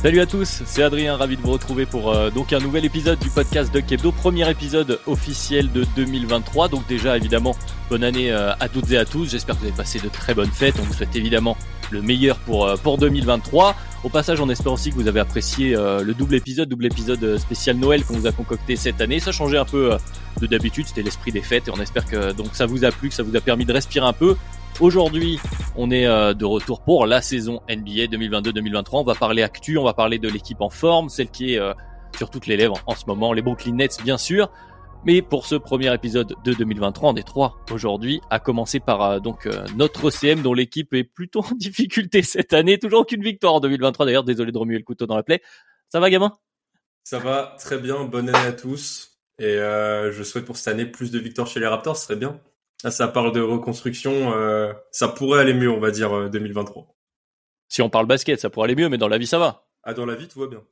Salut à tous, c'est Adrien, ravi de vous retrouver pour euh, donc un nouvel épisode du podcast de Hebdo, premier épisode officiel de 2023. Donc déjà évidemment, bonne année euh, à toutes et à tous. J'espère que vous avez passé de très bonnes fêtes. On vous souhaite évidemment le meilleur pour euh, pour 2023. Au passage, on espère aussi que vous avez apprécié le double épisode, double épisode spécial Noël qu'on vous a concocté cette année. Ça changeait un peu de d'habitude, c'était l'esprit des fêtes et on espère que donc ça vous a plu, que ça vous a permis de respirer un peu. Aujourd'hui, on est euh, de retour pour la saison NBA 2022-2023. On va parler actu, on va parler de l'équipe en forme, celle qui est euh, sur toutes les lèvres en ce moment, les Brooklyn Nets bien sûr. Mais pour ce premier épisode de 2023, on est trois aujourd'hui, à commencer par euh, donc notre OCM dont l'équipe est plutôt en difficulté cette année, toujours aucune victoire en 2023 d'ailleurs, désolé de remuer le couteau dans la plaie. Ça va gamin? Ça va très bien, bonne année à tous. Et je souhaite pour cette année plus de victoires chez les Raptors, ce serait bien. Là, ça parle de reconstruction. Euh, ça pourrait aller mieux, on va dire, 2023. Euh, si on parle basket, ça pourrait aller mieux, mais dans la vie, ça va. Ah, dans la vie, tout va bien.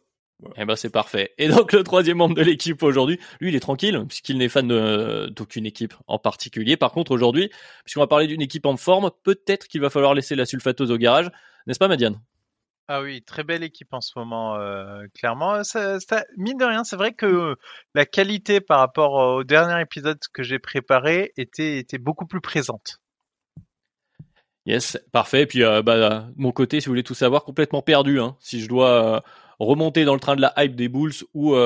Eh ben c'est parfait. Et donc le troisième membre de l'équipe aujourd'hui, lui il est tranquille puisqu'il n'est fan d'aucune équipe en particulier. Par contre aujourd'hui, puisqu'on va parler d'une équipe en forme, peut-être qu'il va falloir laisser la sulfateuse au garage, n'est-ce pas Madiane? Ah oui, très belle équipe en ce moment, euh, clairement. Ça, mine de rien, c'est vrai que la qualité par rapport au dernier épisode que j'ai préparé était, était beaucoup plus présente. Yes, parfait. Et puis, euh, bah, mon côté, si vous voulez tout savoir, complètement perdu. Hein. Si je dois euh, remonter dans le train de la hype des Bulls ou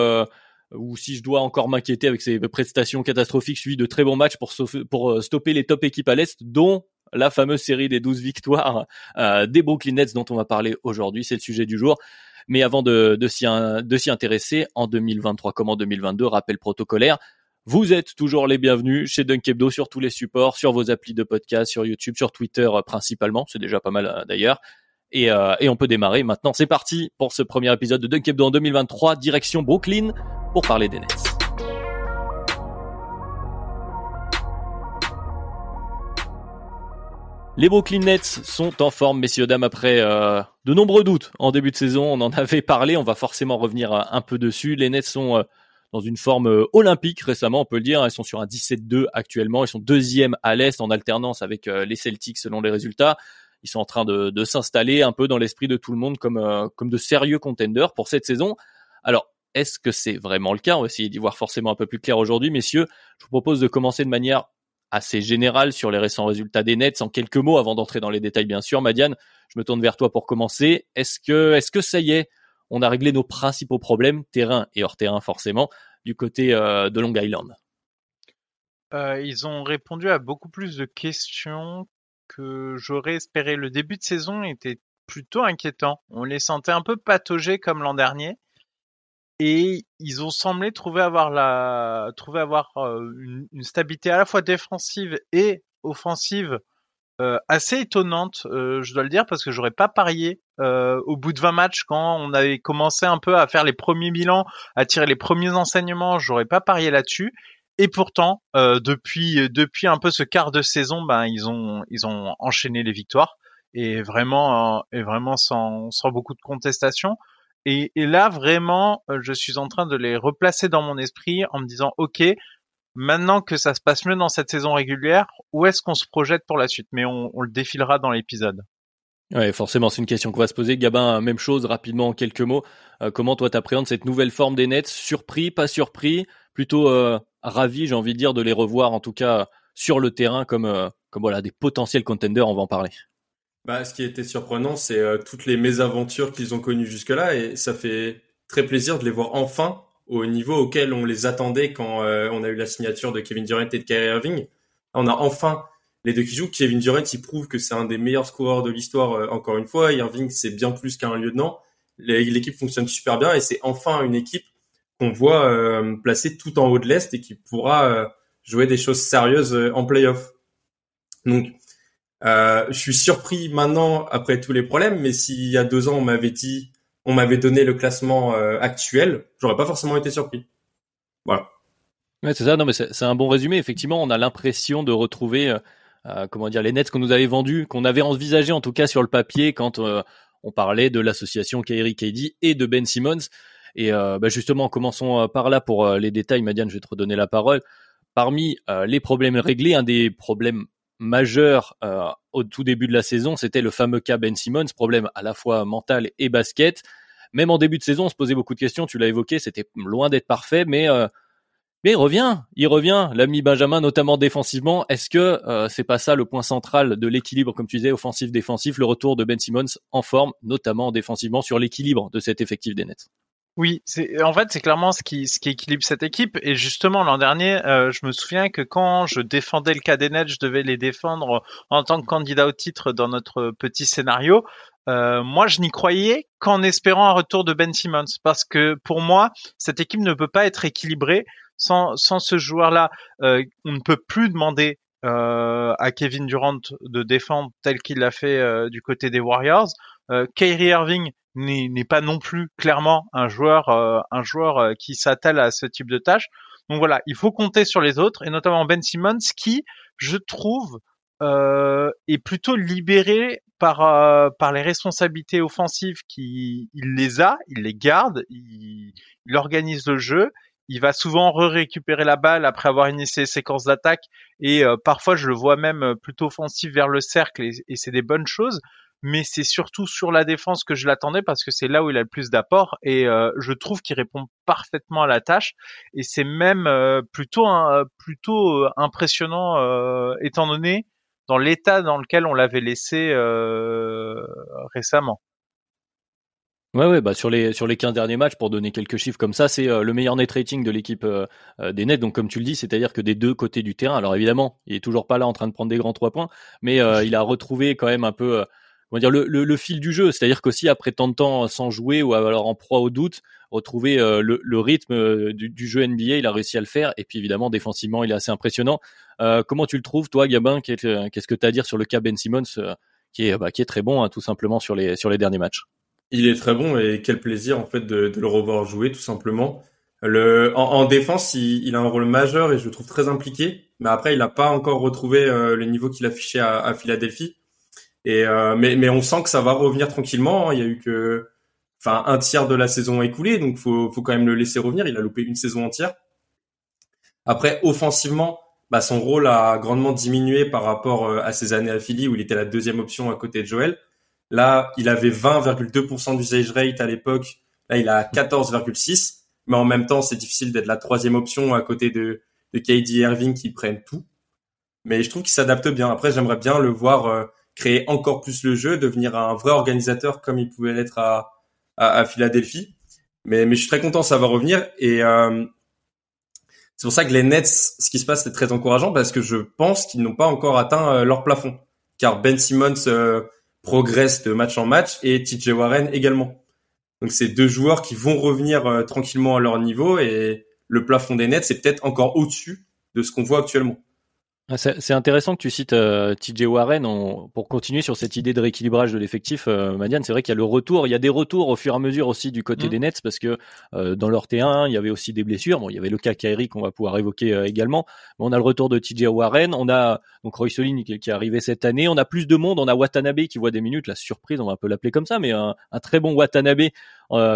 ou si je dois encore m'inquiéter avec ces prestations catastrophiques suivies de très bons matchs pour, pour stopper les top équipes à l'Est, dont la fameuse série des 12 victoires euh, des Brooklyn Nets dont on va parler aujourd'hui. C'est le sujet du jour. Mais avant de, de s'y intéresser, en 2023 comme en 2022, rappel protocolaire, vous êtes toujours les bienvenus chez Dunkebdo sur tous les supports, sur vos applis de podcast, sur YouTube, sur Twitter euh, principalement. C'est déjà pas mal euh, d'ailleurs. Et, et, on peut démarrer maintenant. C'est parti pour ce premier épisode de Dunkebdo en 2023, direction Brooklyn pour parler des Nets. Les Brooklyn Nets sont en forme, messieurs dames, après euh, de nombreux doutes en début de saison. On en avait parlé, on va forcément revenir euh, un peu dessus. Les Nets sont euh, dans une forme olympique récemment, on peut le dire. Ils sont sur un 17-2 actuellement. Ils sont deuxième à l'Est en alternance avec les Celtics selon les résultats. Ils sont en train de, s'installer un peu dans l'esprit de tout le monde comme, comme de sérieux contenders pour cette saison. Alors, est-ce que c'est vraiment le cas? On va essayer d'y voir forcément un peu plus clair aujourd'hui, messieurs. Je vous propose de commencer de manière assez général sur les récents résultats des Nets en quelques mots avant d'entrer dans les détails bien sûr. Madiane, je me tourne vers toi pour commencer. Est-ce que est-ce que ça y est, on a réglé nos principaux problèmes terrain et hors terrain forcément du côté euh, de Long Island? Euh, Ils ont répondu à beaucoup plus de questions que j'aurais espéré. Le début de saison était plutôt inquiétant. On les sentait un peu pataugés comme l'an dernier et ils ont semblé trouver avoir la trouver avoir euh, une, stabilité à la fois défensive et offensive euh, assez étonnante, euh, je dois le dire, parce que j'aurais pas parié euh, au bout de 20 matchs quand on avait commencé un peu à faire les premiers bilans, à tirer les premiers enseignements, j'aurais pas parié là-dessus. Et pourtant, depuis depuis un peu ce quart de saison, ben ils ont ils ont enchaîné les victoires et vraiment et vraiment sans sans beaucoup de contestation. Et, là, vraiment, euh, je suis en train de les replacer dans mon esprit en me disant, OK, maintenant que ça se passe mieux dans cette saison régulière, où est-ce qu'on se projette pour la suite? Mais on, le défilera dans l'épisode. Ouais, forcément, c'est une question qu'on va se poser. Gabin, même chose, rapidement en quelques mots. Euh, comment toi t'appréhendes cette nouvelle forme des Nets? Surpris, pas surpris? Plutôt euh, ravi, j'ai envie de dire, de les revoir, en tout cas sur le terrain, comme, comme voilà des potentiels contenders. On va en parler. Bah, ce qui été surprenant, c'est euh, toutes les mésaventures qu'ils ont connues jusque-là, et ça fait très plaisir de les voir enfin au niveau auquel on les attendait quand euh, on a eu la signature de Kevin Durant et de Kyrie Irving. On a enfin les deux qui jouent. Kevin Durant, il prouve que c'est un des meilleurs scoreurs de l'histoire, encore une fois. Irving, c'est bien plus qu'un lieutenant. L'équipe fonctionne super bien et c'est enfin une équipe qu'on voit euh, placée tout en haut de l'Est et qui pourra jouer des choses sérieuses en playoff. Donc, euh, je suis surpris maintenant après tous les problèmes, mais s'il y a deux ans on m'avait dit, on m'avait donné le classement euh, actuel, j'aurais pas forcément été surpris. Voilà. Ouais, c'est ça. Non, mais c'est un bon résumé. Effectivement, on a l'impression de retrouver, euh, euh comment dire, les nets qu'on nous avait vendus, qu'on avait envisagé en tout cas sur le papier quand euh, on parlait de l'association Kyrie KD et de Ben Simmons. Et bah justement, commençons par là pour les détails. Madiane, je vais te redonner la parole. Parmi les problèmes réglés, un des problèmes majeur euh, au tout début de la saison, c'était le fameux cas Ben Simmons, problème à la fois mental et basket. Même en début de saison, on se posait beaucoup de questions. Tu l'as évoqué, c'était loin d'être parfait, mais euh, mais il revient, il revient. L'ami Benjamin, notamment défensivement, est-ce que euh, c'est pas ça le point central de l'équilibre, comme tu disais, offensif-défensif, le retour de Ben Simmons en forme, notamment défensivement, sur l'équilibre de cet effectif des Nets? Oui, en fait c'est clairement ce qui équilibre cette équipe et justement l'an dernier, euh, je me souviens que quand je défendais le cas je devais les défendre en tant que candidat au titre dans notre petit scénario. Euh, moi, je n'y croyais qu'en espérant un retour de Ben Simmons parce que pour moi, cette équipe ne peut pas être équilibrée sans sans ce joueur-là. Euh, on ne peut plus demander à Kevin Durant de défendre tel qu'il l'a fait du côté des Warriors. Kyrie Irving n'est pas non plus clairement un joueur euh, un joueur euh, qui s'attelle à ce type de tâche. Donc voilà, il faut compter sur les autres et notamment Ben Simmons qui, je trouve, euh, est plutôt libéré par euh, par les responsabilités offensives qui il les a, il les garde, il, il organise le jeu. Il va souvent récupérer la balle après avoir initié séquences d'attaque et parfois je le vois même plutôt offensif vers le cercle et, et c'est des bonnes choses mais c'est surtout sur la défense que je l'attendais parce que c'est là où il a le plus d'apport et euh, je trouve qu'il répond parfaitement à la tâche et c'est même euh, plutôt plutôt euh, impressionnant étant donné dans l'état dans lequel on l'avait laissé récemment. Ouais, ouais, bah sur les sur les 15 derniers matchs, pour donner quelques chiffres comme ça, c'est le meilleur net rating de l'équipe des Nets. Donc comme tu le dis, c'est-à-dire que des deux côtés du terrain. Alors évidemment, il est toujours pas là en train de prendre des grands trois points, mais il a retrouvé quand même un peu on va dire le, le, le fil du jeu. C'est-à-dire qu'aussi après tant de temps sans jouer ou alors en proie au doute, retrouver euh, le, le, rythme euh, du, du, jeu NBA, il a réussi à le faire. Et puis évidemment défensivement, il est assez impressionnant. Euh, comment tu le trouves, toi, Gabin? Qu'est-ce que tu as à dire sur le cas Ben Simmons, euh, qui est bah, qui est très bon, hein, tout simplement sur les sur les derniers matchs? Il est très bon et quel plaisir en fait de, de le revoir jouer, tout simplement. Le, en, en défense, il, il, a un rôle majeur et je le trouve très impliqué. Mais après, il n'a pas encore retrouvé le niveau qu'il affichait à, à Philadelphie. Et euh, mais mais on sent que ça va revenir tranquillement. Hein. Il y a eu que enfin un tiers de la saison écoulée, donc faut faut quand même le laisser revenir. Il a loupé une saison entière. Après offensivement, bah, son rôle a grandement diminué par rapport euh, à ses années à Philly où il était la deuxième option à côté de Joel. Là, il avait 20,2% d'usage rate à l'époque. Là, il a 14,6. Mais en même temps, c'est difficile d'être la troisième option à côté de, de KD Irving qui prennent tout. Mais je trouve qu'il s'adapte bien. Après, j'aimerais bien le voir euh, créer encore plus le jeu, devenir un vrai organisateur comme il pouvait l'être à, Philadelphie. Mais, mais je suis très content, ça va revenir. Et euh, c'est pour ça que les Nets, ce qui se passe, c'est très encourageant parce que je pense qu'ils n'ont pas encore atteint euh, leur plafond. Car Ben Simmons euh, progresse de match en match et TJ Warren également. Donc c'est deux joueurs qui vont revenir tranquillement à leur niveau et le plafond des Nets c'est peut-être encore au-dessus de ce qu'on voit actuellement. Ah, c'est intéressant que tu cites euh, TJ Warren pour continuer sur cette idée de rééquilibrage de l'effectif. Euh, Madiane, c'est vrai qu'il y a le retour, il y a des retours au fur et à mesure aussi du côté mm. des Nets parce que euh, dans leur T1, il y avait aussi des blessures. Bon, il y avait le cas Kyrie qu'on va pouvoir évoquer euh, également. Mais on a le retour de TJ Warren, on a donc Roy Solin qui, qui, est arrivé cette année. On a plus de monde, on a Watanabe qui voit des minutes, la surprise, on va un peu l'appeler comme ça, mais un, un très bon Watanabe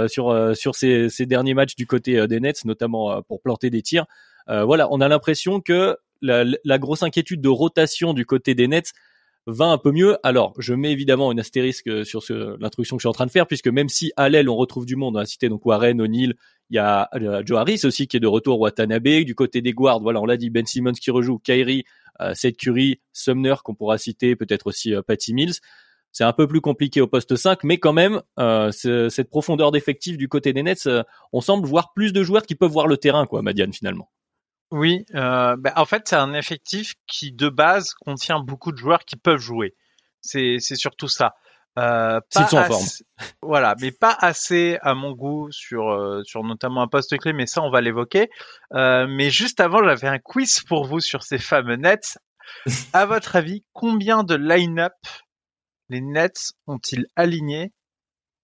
sur sur ces, ces, derniers matchs du côté des Nets, notamment pour planter des tirs. voilà, on a l'impression que la, grosse inquiétude de rotation du côté des Nets va un peu mieux. Alors, je mets évidemment une astérisque sur l'introduction que je suis en train de faire, puisque même si à l'aile on retrouve du monde, on a cité donc Warren, O'Neill, il y a euh, Joe Harris aussi qui est de retour, Watanabe, du côté des guards, voilà, on l'a dit, Ben Simmons qui rejoue, Kyrie, euh, Seth Curry, Sumner qu'on pourra citer, peut-être aussi euh, Patty Mills. C'est un peu plus compliqué au poste 5, mais quand même, euh, cette profondeur d'effectif du côté des Nets, on semble voir plus de joueurs qui peuvent voir le terrain, quoi, Madiane, finalement. Oui, euh, bah, en fait, c'est un effectif qui de base contient beaucoup de joueurs qui peuvent jouer. C'est surtout ça. Euh, pas sont en forme. Voilà, mais pas assez à mon goût sur euh, sur notamment un poste clé, mais ça on va l'évoquer. Euh, mais juste avant, j'avais un quiz pour vous sur ces fameux Nets. à votre avis, combien de line-up les Nets ont-ils aligné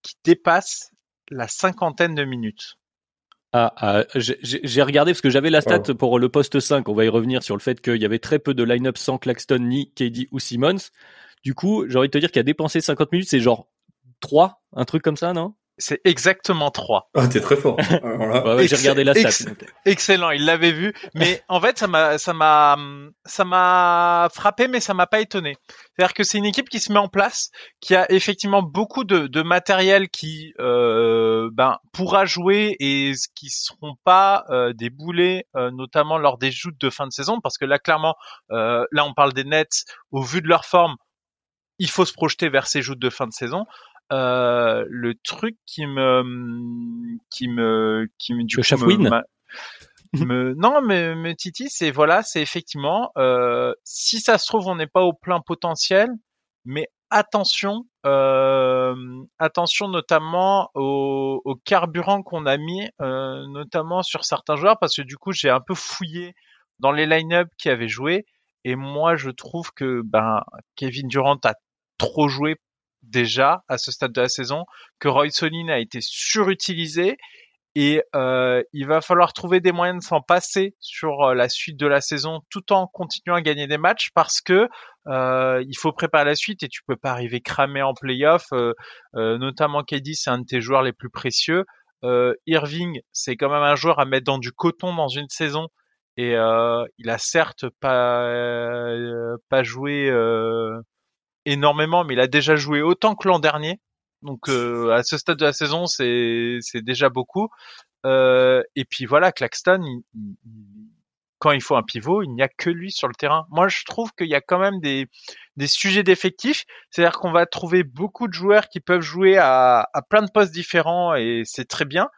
qui dépassent la cinquantaine de minutes? Ah, ah j'ai regardé parce que j'avais la stat pour le poste 5. On va y revenir sur le fait qu'il y avait très peu de line-up sans Claxton, ni KD ou Simmons. Du coup, j'ai envie de te dire qu'il a dépensé 50 minutes, c'est genre 3, un truc comme ça, non? C'est exactement 3. Ah, t'es très fort. j'ai regardé la stat. excellent, il l'avait vu. Mais en fait, ça m'a, ça m'a, ça m'a frappé, mais ça m'a pas étonné. C'est-à-dire que c'est une équipe qui se met en place, qui a effectivement beaucoup de, de matériel qui, euh, ben, pourra jouer et qui seront pas euh, des boulets, euh, notamment lors des joutes de fin de saison, parce que là, clairement, euh, là, on parle des Nets. Au vu de leur forme, il faut se projeter vers ces joutes de fin de saison. Euh, le truc qui me qui me qui me du le coup, me, non mais me Titi c'est voilà c'est effectivement euh, si ça se trouve on n'est pas au plein potentiel mais attention euh, attention notamment au, au carburant qu'on a mis euh, notamment sur certains joueurs parce que du coup j'ai un peu fouillé dans les line-up qui avaient joué et moi je trouve que ben Kevin Durant a trop joué déjà à ce stade de la saison, que Roy Sonin a été surutilisé et euh, il va falloir trouver des moyens de s'en passer sur euh, la suite de la saison tout en continuant à gagner des matchs parce que euh, il faut préparer la suite et tu peux pas arriver cramé en playoff. Notamment KD, c'est un de tes joueurs les plus précieux. Irving, c'est quand même un joueur à mettre dans du coton dans une saison et il a certes pas pas joué énormément, mais il a déjà joué autant que l'an dernier. Donc euh, à ce stade de la saison, c'est c'est déjà beaucoup. Euh, et puis voilà, Claxton, quand il faut un pivot, il n'y a que lui sur le terrain. Moi, je trouve qu'il y a quand même des des sujets d'effectifs. C'est-à-dire qu'on va trouver beaucoup de joueurs qui peuvent jouer à, à plein de postes différents et c'est très bien.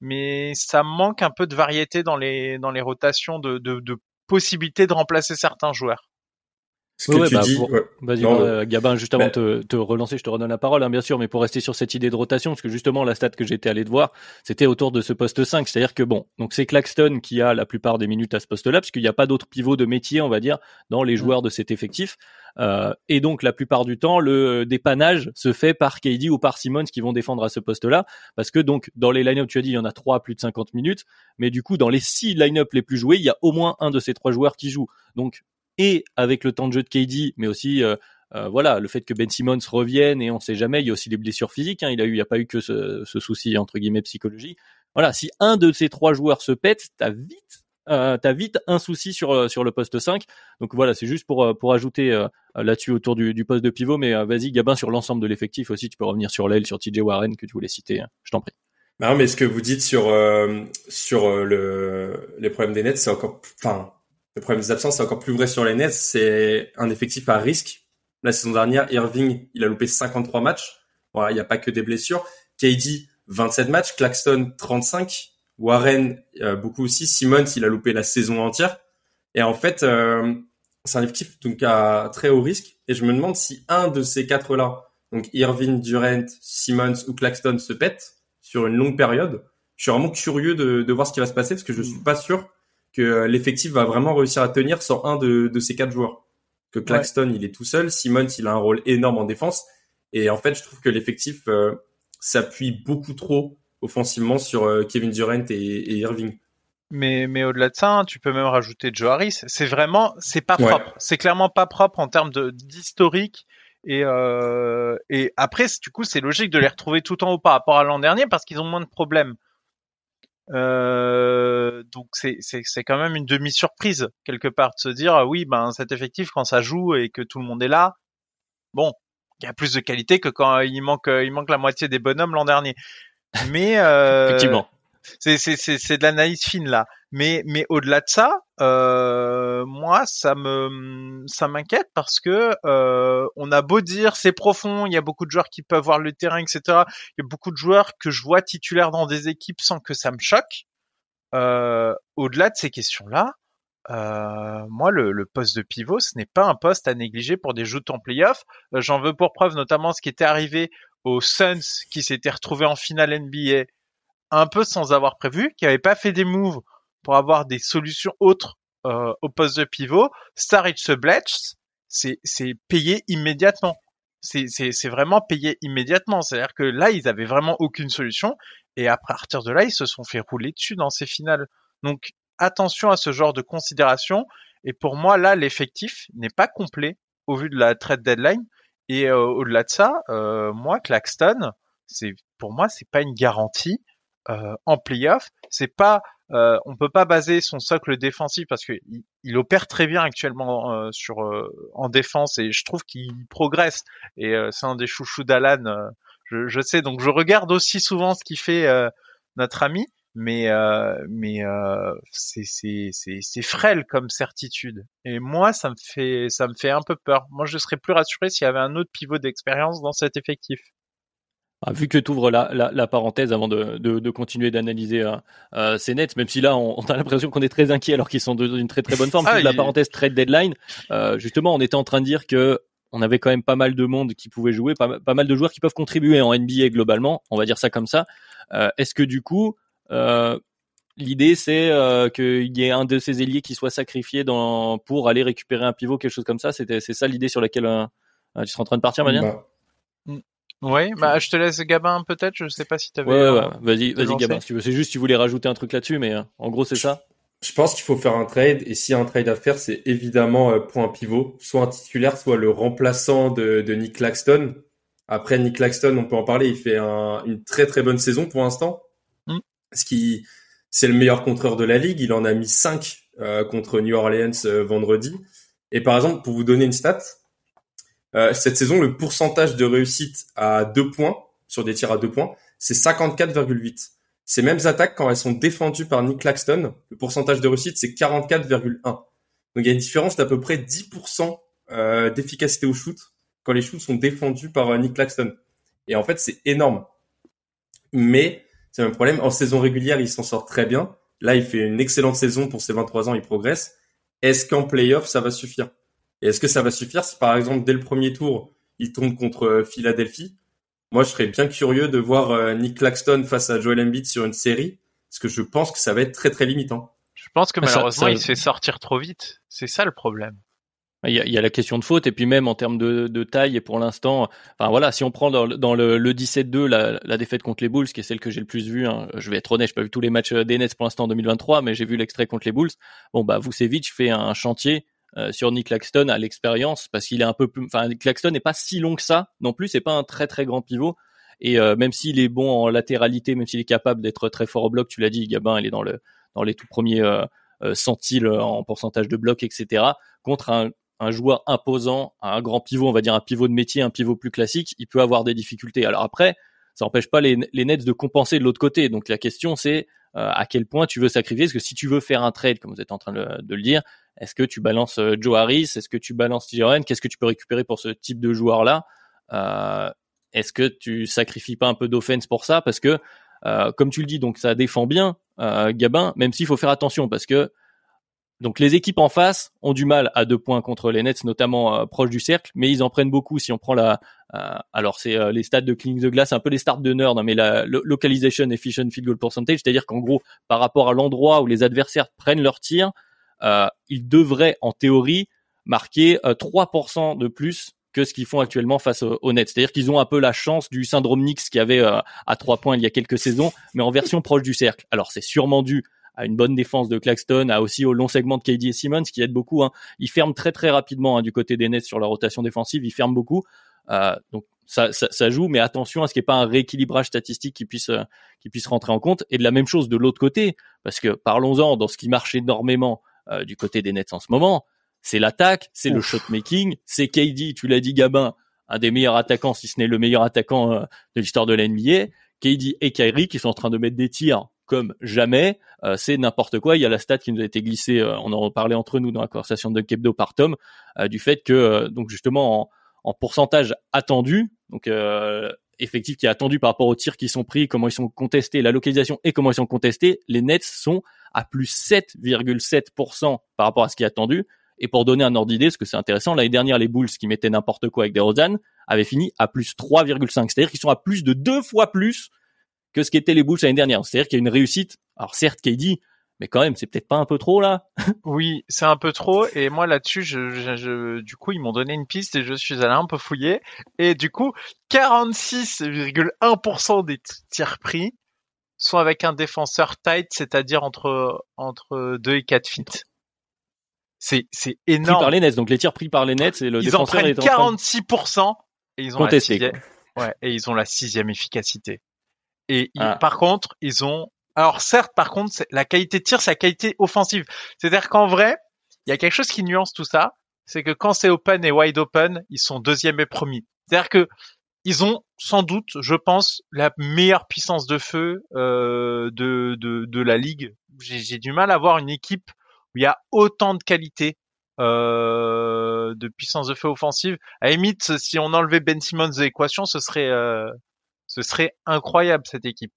Mais ça manque un peu de variété dans les dans les rotations de, de, de possibilités de remplacer certains joueurs. Ce que tu bah, dis, vas-y, euh, Gabin, juste avant de te, relancer, je te redonne la parole, hein, bien sûr, mais pour rester sur cette idée de rotation, parce que justement, la stat que j'étais allé te voir, c'était autour de ce poste 5, c'est-à-dire que bon, donc c'est Claxton qui a la plupart des minutes à ce poste-là, parce qu'il n'y a pas d'autres pivots de métier, on va dire, dans les mm. joueurs de cet effectif. Euh, et donc, la plupart du temps, le dépannage se fait par KD ou par Simmons qui vont défendre à ce poste-là, parce que donc, dans les line-up, tu as dit, il y en a trois à plus de 50 minutes, mais du coup, dans les six line-up les plus joués, il y a au moins un de ces trois joueurs qui joue. Donc, et avec le temps de jeu de KD, mais aussi euh, euh, voilà le fait que Ben Simmons revienne et on sait jamais, il y a aussi les blessures physiques. Hein, il n'y a pas eu que ce, souci entre guillemets psychologie. Voilà, si un de ces trois joueurs se pète, t'as vite euh, t'as vite un souci sur le poste 5. Donc voilà, c'est juste pour ajouter là-dessus autour du, poste de pivot. Mais vas-y, Gabin, sur l'ensemble de l'effectif aussi, tu peux revenir sur l'aile, sur TJ Warren que tu voulais citer. Hein. Je t'en prie. Non, mais ce que vous dites sur sur le les problèmes des nets, c'est encore, enfin, le problème des absences, c'est encore plus vrai sur les Nets. C'est un effectif à risque. La saison dernière, Irving, il a loupé 53 matchs. Voilà, il n'y a pas que des blessures. KD, 27 matchs. Claxton, 35. Warren, euh, beaucoup aussi. Simmons, il a loupé la saison entière. Et en fait, euh, c'est un effectif donc à très haut risque. Et je me demande si un de ces quatre-là, donc Irving, Durant, Simmons ou Claxton, se pète sur une longue période. Je suis vraiment curieux de, de voir ce qui va se passer parce que je suis pas sûr que euh, l'effectif va vraiment réussir à tenir sans un de, de ces quatre joueurs. Que Claxton, il est tout seul, Simmons, il a un rôle énorme en défense, et en fait, je trouve que l'effectif euh, s'appuie beaucoup trop offensivement sur euh, Kevin Durant et, et, Irving. Mais, mais au-delà de ça, hein, tu peux même rajouter Joe Harris. C'est vraiment, c'est pas propre. C'est clairement pas propre en termes d'historique. Et, euh, et après, du coup, c'est logique de les retrouver tout en haut par rapport à l'an dernier parce qu'ils ont moins de problèmes. Euh, donc c'est quand même une demi surprise quelque part de se dire ah oui ben cet effectif quand ça joue et que tout le monde est là bon il y a plus de qualité que quand il manque il manque la moitié des bonhommes l'an dernier. Mais euh, effectivement c'est c'est de l'analyse fine là mais au-delà de ça, euh, moi ça me ça m'inquiète parce que euh, on a beau dire c'est profond, il y a beaucoup de joueurs qui peuvent voir le terrain, etc. Il y a beaucoup de joueurs que je vois titulaires dans des équipes sans que ça me choque. Euh, au-delà de ces questions-là, moi, le, poste de pivot, ce n'est pas un poste à négliger pour des joutes en playoff. J'en veux pour preuve notamment ce qui était arrivé aux Suns qui s'étaient retrouvés en finale NBA un peu sans avoir prévu, qui n'avaient pas fait des moves pour avoir des solutions autres euh, au poste de pivot. Starich se c'est c'est payé immédiatement. C'est c'est vraiment payé immédiatement. C'est-à-dire que là, ils avaient vraiment aucune solution et à partir de là, ils se sont fait rouler dessus dans ces finales. Donc attention à ce genre de considération. Et pour moi, là, l'effectif n'est pas complet au vu de la trade deadline. Et euh, au-delà de ça, euh, moi, Claxton, c'est pour moi, c'est pas une garantie euh, en playoff. C'est pas, euh, on peut pas baser son socle défensif parce que il, opère très bien actuellement euh, sur en défense et je trouve qu'il progresse. Et c'est un des chouchous d'Alan. Je, je, sais, donc je regarde aussi souvent ce qu'il fait notre ami mais euh, mais euh, c'est c'est frêle comme certitude et moi ça me fait ça me fait un peu peur moi je serais plus rassuré s'il y avait un autre pivot d'expérience dans cet effectif ah, vu que tu ouvres la, la, la, parenthèse avant de, de, de continuer d'analyser euh, euh ces nets, même si là on, on a l'impression qu'on est très inquiet alors qu'ils sont dans une très très bonne forme. Ah, la parenthèse trade deadline, euh, justement, on était en train de dire que on avait quand même pas mal de monde qui pouvait jouer, pas, pas mal de joueurs qui peuvent contribuer en NBA globalement, on va dire ça comme ça. Euh, Est-ce que du coup, euh, l'idée, c'est euh, qu'il y ait un de ces ailiers qui soit sacrifié dans, pour aller récupérer un pivot, quelque chose comme ça? C'était, c'est ça l'idée sur laquelle euh, tu seras en train de partir, Mania bah. Mm. Oui, bah je te laisse Gabin peut-être. Je sais pas si tu avais. Ouais, ouais, vas-y, vas-y Gabin. Si tu veux, c'est juste si tu voulais rajouter un truc là-dessus, mais en gros c'est ça. Je pense qu'il faut faire un trade et s'il y a un trade à faire, c'est évidemment pour un pivot, soit un titulaire, soit le remplaçant de, de Nick Claxton. Après Nick Claxton, on peut en parler. Il fait un, une très très bonne saison pour l'instant ce qui c'est le meilleur contreur de la ligue. Il en a mis 5 euh, contre New Orleans euh, vendredi. Et par exemple, pour vous donner une stat, euh, cette saison, le pourcentage de réussite à 2 points, sur des tirs à 2 points, c'est 54,8. Ces mêmes attaques, quand elles sont défendues par Nick Claxton, le pourcentage de réussite, c'est 44,1. Donc il y a une différence d'à peu près 10% d'efficacité au shoot quand les shoots sont défendus par Nick Claxton. Et en fait, c'est énorme. Mais c'est un problème. En saison régulière, il s'en sort très bien. Là, il fait une excellente saison pour ses 23 ans, il progresse. Est-ce qu'en playoff, ça va suffire? Et est-ce que ça va suffire si, par exemple, dès le premier tour, il tombe contre euh, Philadelphie? Moi, je serais bien curieux de voir euh, Nick Claxton face à Joel Embiid sur une série, parce que je pense que ça va être très très limitant. Je pense que malheureusement, il se fait sortir trop vite. C'est ça le problème. Il y, a, il y, a, la question de faute et puis même en termes de, de taille et pour l'instant, enfin voilà, si on prend dans, dans le, le 17-2 la, la, défaite contre les Bulls, qui est celle que j'ai le plus vue, hein, je vais être honnête, j'ai pas vu tous les matchs des Nets pour l'instant en 2023, mais j'ai vu l'extrait contre les Bulls. Bon bah Vucevic fait un chantier euh, sur Nick Claxton à l'expérience parce qu'il est un peu plus, enfin Claxton n'est pas si long que ça non plus, c'est pas un très très grand pivot et euh, même s'il est bon en latéralité, même s'il est capable d'être très fort au bloc, tu l'as dit, Gabin, il est dans le dans les tout premiers euh, euh centiles en pourcentage de bloc, etc. Contre un joueur imposant, un grand pivot, on va dire un pivot de métier, un pivot plus classique, il peut avoir des difficultés. Alors après, ça n'empêche pas les, Nets de compenser de l'autre côté. Donc la question c'est euh, à quel point tu veux sacrifier? Est-ce que si tu veux faire un trade, comme vous êtes en train de, le dire, est-ce que tu balances euh, Joe Harris, est-ce que tu balances Tijoren, qu'est-ce que tu peux récupérer pour ce type de joueur là euh, Est-ce que tu sacrifies pas un peu d'offense pour ça? Parce que comme tu le dis, donc ça défend bien Gabin, même s'il faut faire attention parce que donc les équipes en face ont du mal à deux points contre les Nets, notamment euh, proches du cercle, mais ils en prennent beaucoup. Si on prend la, euh, alors c'est euh, les stats de cleaning de glace, un peu les starts de nerd, hein, mais la localization efficient field goal percentage, c'est-à-dire qu'en gros, par rapport à l'endroit où les adversaires prennent leur tir, ils devraient en théorie marquer 3% de plus que ce qu'ils font actuellement face aux Nets. C'est-à-dire qu'ils ont un peu la chance du syndrome Knicks qui avait à trois points il y a quelques saisons, mais en version proche du cercle. Alors c'est sûrement dû à une bonne défense de Claxton, à aussi au long segment de KD et Simmons qui aide beaucoup. Hein. Ils ferment très très rapidement hein, du côté des Nets sur la rotation défensive, ils ferment beaucoup. Euh, donc ça, joue, mais attention à ce qu'il n'y ait pas un rééquilibrage statistique qui puisse euh, qui puisse rentrer en compte. Et de la même chose de l'autre côté, parce que parlons-en dans ce qui marche énormément euh, du côté des Nets en ce moment, c'est l'attaque, c'est le shot making, c'est KD, tu l'as dit Gabin, un des meilleurs attaquants, si ce n'est le meilleur attaquant euh, de l'histoire de l'NBA. KD et Kyrie qui sont en train de mettre des tirs comme jamais. Euh, c'est n'importe quoi. Il y a la stat qui nous a été glissée, euh, on en parlait entre nous dans la conversation de Kebdo par Tom, euh, du fait que donc justement en, pourcentage attendu, donc effectif qui est attendu par rapport aux tirs qui sont pris, comment ils sont contestés, la localisation et comment ils sont contestés, les Nets sont à plus 7,7% par rapport à ce qui est attendu. Et pour donner un ordre d'idée, ce que c'est intéressant, l'année dernière, les Bulls qui mettaient n'importe quoi avec des Rodan avaient fini à plus 3,5. C'est-à-dire qu'ils sont à plus de deux fois plus que ce qu'étaient les Bulls l'année dernière. C'est-à-dire qu'il y a une réussite. Alors certes, KD, mais quand même, c'est peut-être pas un peu trop là Oui, c'est un peu trop. Et moi là-dessus, je, du coup, ils m'ont donné une piste et je suis allé un peu fouiller. Et du coup, 46,1% des tirs pris sont avec un défenseur tight, c'est-à-dire entre entre 2 et 4 feet. C'est c'est énorme. Pris par les Nets, donc les tirs pris par les Nets, c'est le ils défenseur en prennent 46% et ils ont la sixième, ouais, et ils ont la sixième efficacité. Et ah. par contre, ils ont alors certes, par contre, la qualité de tir, c'est la qualité offensive. C'est-à-dire qu'en vrai, il y a quelque chose qui nuance tout ça, c'est que quand c'est open et wide open, ils sont deuxième et premier. C'est-à-dire que ils ont sans doute, je pense, la meilleure puissance de feu euh, de, de, de la ligue. J'ai du mal à voir une équipe où il y a autant de qualité euh, de puissance de feu offensive. À si on enlevait Ben Simmons de l'équation, ce serait euh, ce serait incroyable cette équipe.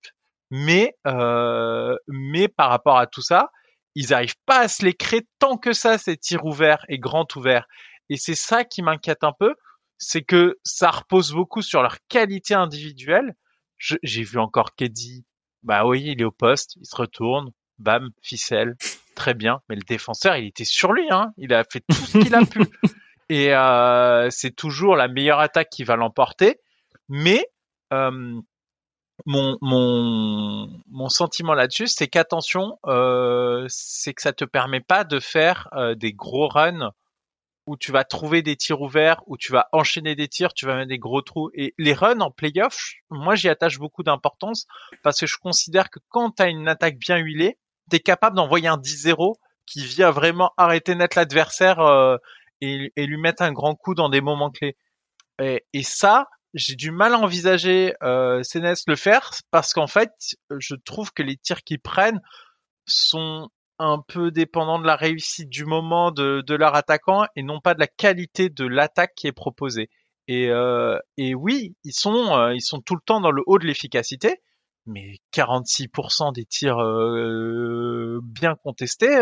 Mais euh, mais par rapport à tout ça, ils n'arrivent pas à se les créer tant que ça ces tirs ouverts et grands ouverts. Et c'est ça qui m'inquiète un peu, c'est que ça repose beaucoup sur leur qualité individuelle. J'ai vu encore Keddy, bah oui, il est au poste, il se retourne, bam, ficelle, très bien. Mais le défenseur, il était sur lui, hein. Il a fait tout ce qu'il a pu. Et euh, c'est toujours la meilleure attaque qui va l'emporter. Mais euh, mon, mon, mon sentiment là-dessus, c'est qu'attention, euh, c'est que ça te permet pas de faire euh, des gros runs où tu vas trouver des tirs ouverts, où tu vas enchaîner des tirs, tu vas mettre des gros trous. Et les runs en playoff, moi j'y attache beaucoup d'importance parce que je considère que quand tu as une attaque bien huilée, tu es capable d'envoyer un 10-0 qui vient vraiment arrêter net l'adversaire euh, et, lui mettre un grand coup dans des moments clés. Et, ça, j'ai du mal à envisager euh, le faire parce qu'en fait, je trouve que les tirs qu'ils prennent sont un peu dépendants de la réussite du moment de, de leur attaquant et non pas de la qualité de l'attaque qui est proposée. Et, euh, et oui, ils sont, euh, ils sont tout le temps dans le haut de l'efficacité, mais 46% des tirs euh, bien contestés,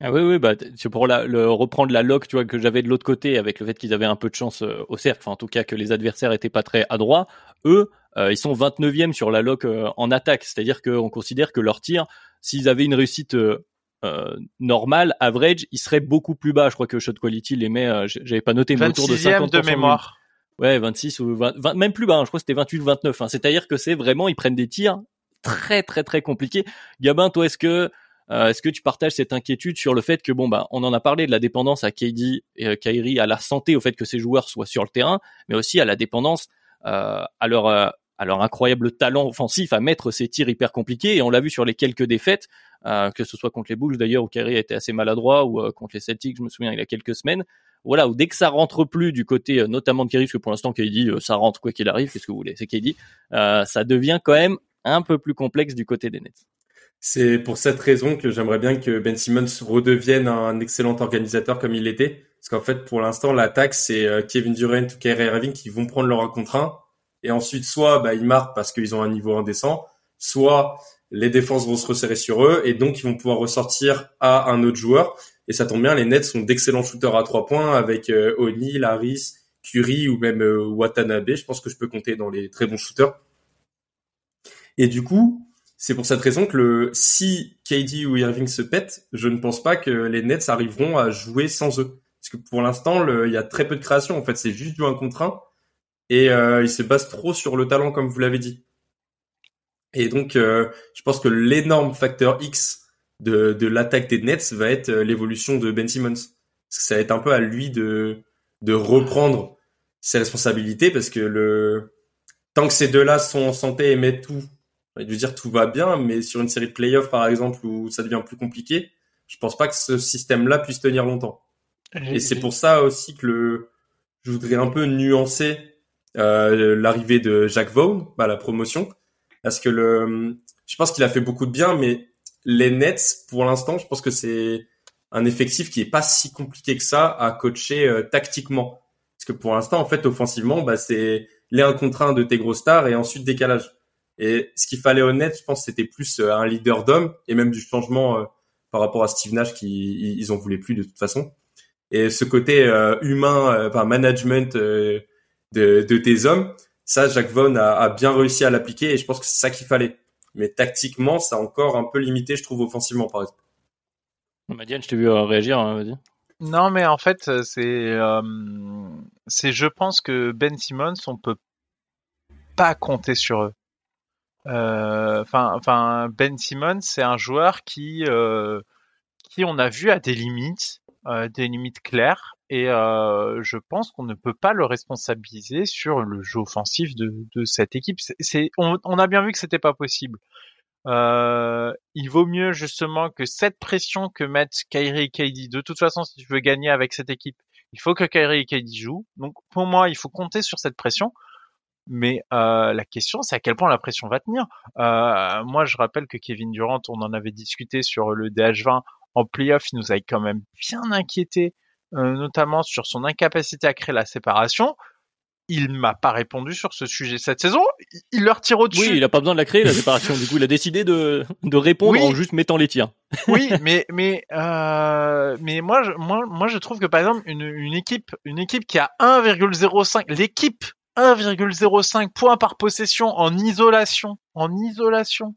ah oui, oui, bah, pour reprendre la loc, tu vois, que j'avais de l'autre côté avec le fait qu'ils avaient un peu de chance au cercle, enfin, en tout cas que les adversaires étaient pas très adroits. Eux, ils sont 29e sur la loc euh, en attaque, c'est-à-dire qu'on considère que leur tir, s'ils avaient une réussite normale, average, ils seraient beaucoup plus bas. Je crois que shot quality les met, j'avais pas noté, mais autour de 50 de mémoire. Ouais, 26 ou 20, même plus bas. Hein, je crois que c'était 28 ou 29. Hein. C'est-à-dire que c'est vraiment, ils prennent des tirs très très très compliqués. Gabin, toi, est-ce que euh, est-ce que tu partages cette inquiétude sur le fait que bon bah on en a parlé de la dépendance à KD et euh, Kyrie à la santé au fait que ces joueurs soient sur le terrain, mais aussi à la dépendance euh, à leur leur incroyable talent offensif à mettre ces tirs hyper compliqués et on l'a vu sur les quelques défaites que ce soit contre les Bulls d'ailleurs où Kyrie était assez maladroit ou contre les Celtics je me souviens il y a quelques semaines voilà où dès que ça rentre plus du côté notamment de Kyrie parce que pour l'instant KD ça rentre quoi qu'il arrive qu'est-ce que vous voulez c'est KD ça devient quand même un peu plus complexe du côté des Nets. C'est pour cette raison que j'aimerais bien que Ben Simmons redevienne un excellent organisateur comme il l'était. Parce qu'en fait, pour l'instant, l'attaque, c'est euh, Kevin Durant ou Kyrie Irving qui vont prendre leur contre 1. Et ensuite, soit bah, ils marquent parce qu'ils ont un niveau indécent, soit les défenses vont se resserrer sur eux et donc ils vont pouvoir ressortir à un autre joueur. Et ça tombe bien, les Nets sont d'excellents shooters à trois points avec euh, O'Neal, Harris, Curry ou même euh, Watanabe. Je pense que je peux compter dans les très bons shooters. Et du coup, c'est pour cette raison que le, si KD ou Irving se pètent, je ne pense pas que les Nets arriveront à jouer sans eux. Parce que pour l'instant, il y a très peu de création. En fait, c'est juste du 1 contre 1. Et euh, ils se basent trop sur le talent, comme vous l'avez dit. Et donc, euh, je pense que l'énorme facteur X de, de l'attaque des Nets va être euh, l'évolution de Ben Simmons. Parce que ça va être un peu à lui de, de reprendre ses responsabilités, parce que le tant que ces deux-là sont en santé et mettent tout je veux dire tout va bien, mais sur une série de playoffs par exemple où ça devient plus compliqué, je pense pas que ce système-là puisse tenir longtemps. Et c'est pour ça aussi que le, je voudrais un peu nuancer euh, l'arrivée de Jacques Vaughn à la promotion, parce que le, je pense qu'il a fait beaucoup de bien, mais les Nets pour l'instant, je pense que c'est un effectif qui est pas si compliqué que ça à coacher euh, tactiquement, parce que pour l'instant en fait offensivement, bah c'est les un contre un de tes gros stars et ensuite décalage. Et ce qu'il fallait honnête, je pense, c'était plus un leader d'homme et même du changement par rapport à Steve Nash qui ils en voulaient plus de toute façon. Et ce côté humain, enfin management de, de tes hommes, ça, Jacques Vaughan a, a bien réussi à l'appliquer et je pense que c'est ça qu'il fallait. Mais tactiquement, c'est encore un peu limité, je trouve, offensivement, par exemple. Madiane, je t'ai vu euh, réagir, hein, vas-y. Non, mais en fait, c'est, euh, c'est, je pense que Ben Simmons, on peut pas compter sur eux. Euh, enfin, enfin, Ben Simmons, c'est un joueur qui, euh, qui on a vu à des limites, euh, des limites claires, et euh, je pense qu'on ne peut pas le responsabiliser sur le jeu offensif de, cette équipe. On, a bien vu que c'était pas possible. Euh, il vaut mieux justement que cette pression que mettent Kyrie et KD. De toute façon, si tu veux gagner avec cette équipe, il faut que Kyrie et KD jouent. Donc pour moi, il faut compter sur cette pression. Mais euh, la question, c'est à quel point la pression va tenir. Moi, je rappelle que Kevin Durant, on en avait discuté sur le DH20 en playoff, il nous avait quand même bien inquiété, notamment sur son incapacité à créer la séparation il m'a pas répondu sur ce sujet cette saison. Il leur tire au-dessus. Oui, il a pas besoin de la créer la séparation. du coup, il a décidé de de répondre en juste mettant les tirs. oui, mais mais euh, mais moi je, moi moi je trouve que par exemple une une équipe une équipe qui a 1,05 l'équipe 1,05 points par possession en isolation en isolation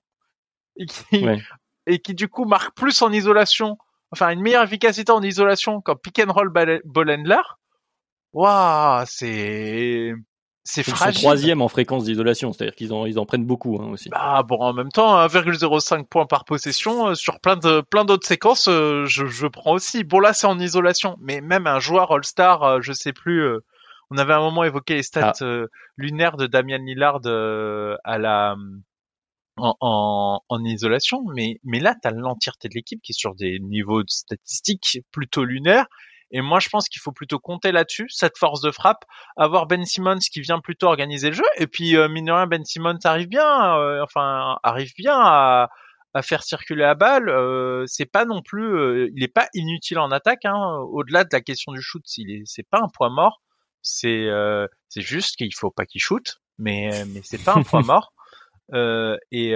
et qui et qui du coup marque plus en isolation enfin une meilleure efficacité en isolation qu'en pick and roll ball handler Waouh, c'est c'est fragile. troisième en fréquence d'isolation, c'est-à-dire qu'ils en ils en prennent beaucoup hein, aussi. Ah bon, en même temps, 1,05 points par possession euh, sur plein de plein d'autres séquences, euh, je, je prends aussi. Bon là, c'est en isolation, mais même un joueur All-Star, euh, je sais plus. on avait un moment évoqué les stats ah. lunaires de Damian Lillard à la en, en, en, isolation, mais mais là, t'as l'entièreté de l'équipe qui est sur des niveaux de statistiques plutôt lunaires et moi, je pense qu'il faut plutôt compter là-dessus, cette force de frappe, avoir Ben Simmons qui vient plutôt organiser le jeu. Et puis, euh, mine de rien, Ben Simmons arrive bien, euh, enfin, arrive bien à, à faire circuler la balle. Euh, c'est pas non plus, euh, il est pas inutile en attaque. Hein, Au-delà de la question du shoot, c'est pas un point mort. C'est, c'est juste qu'il faut pas qu'il shoot, mais mais c'est pas un point mort. Et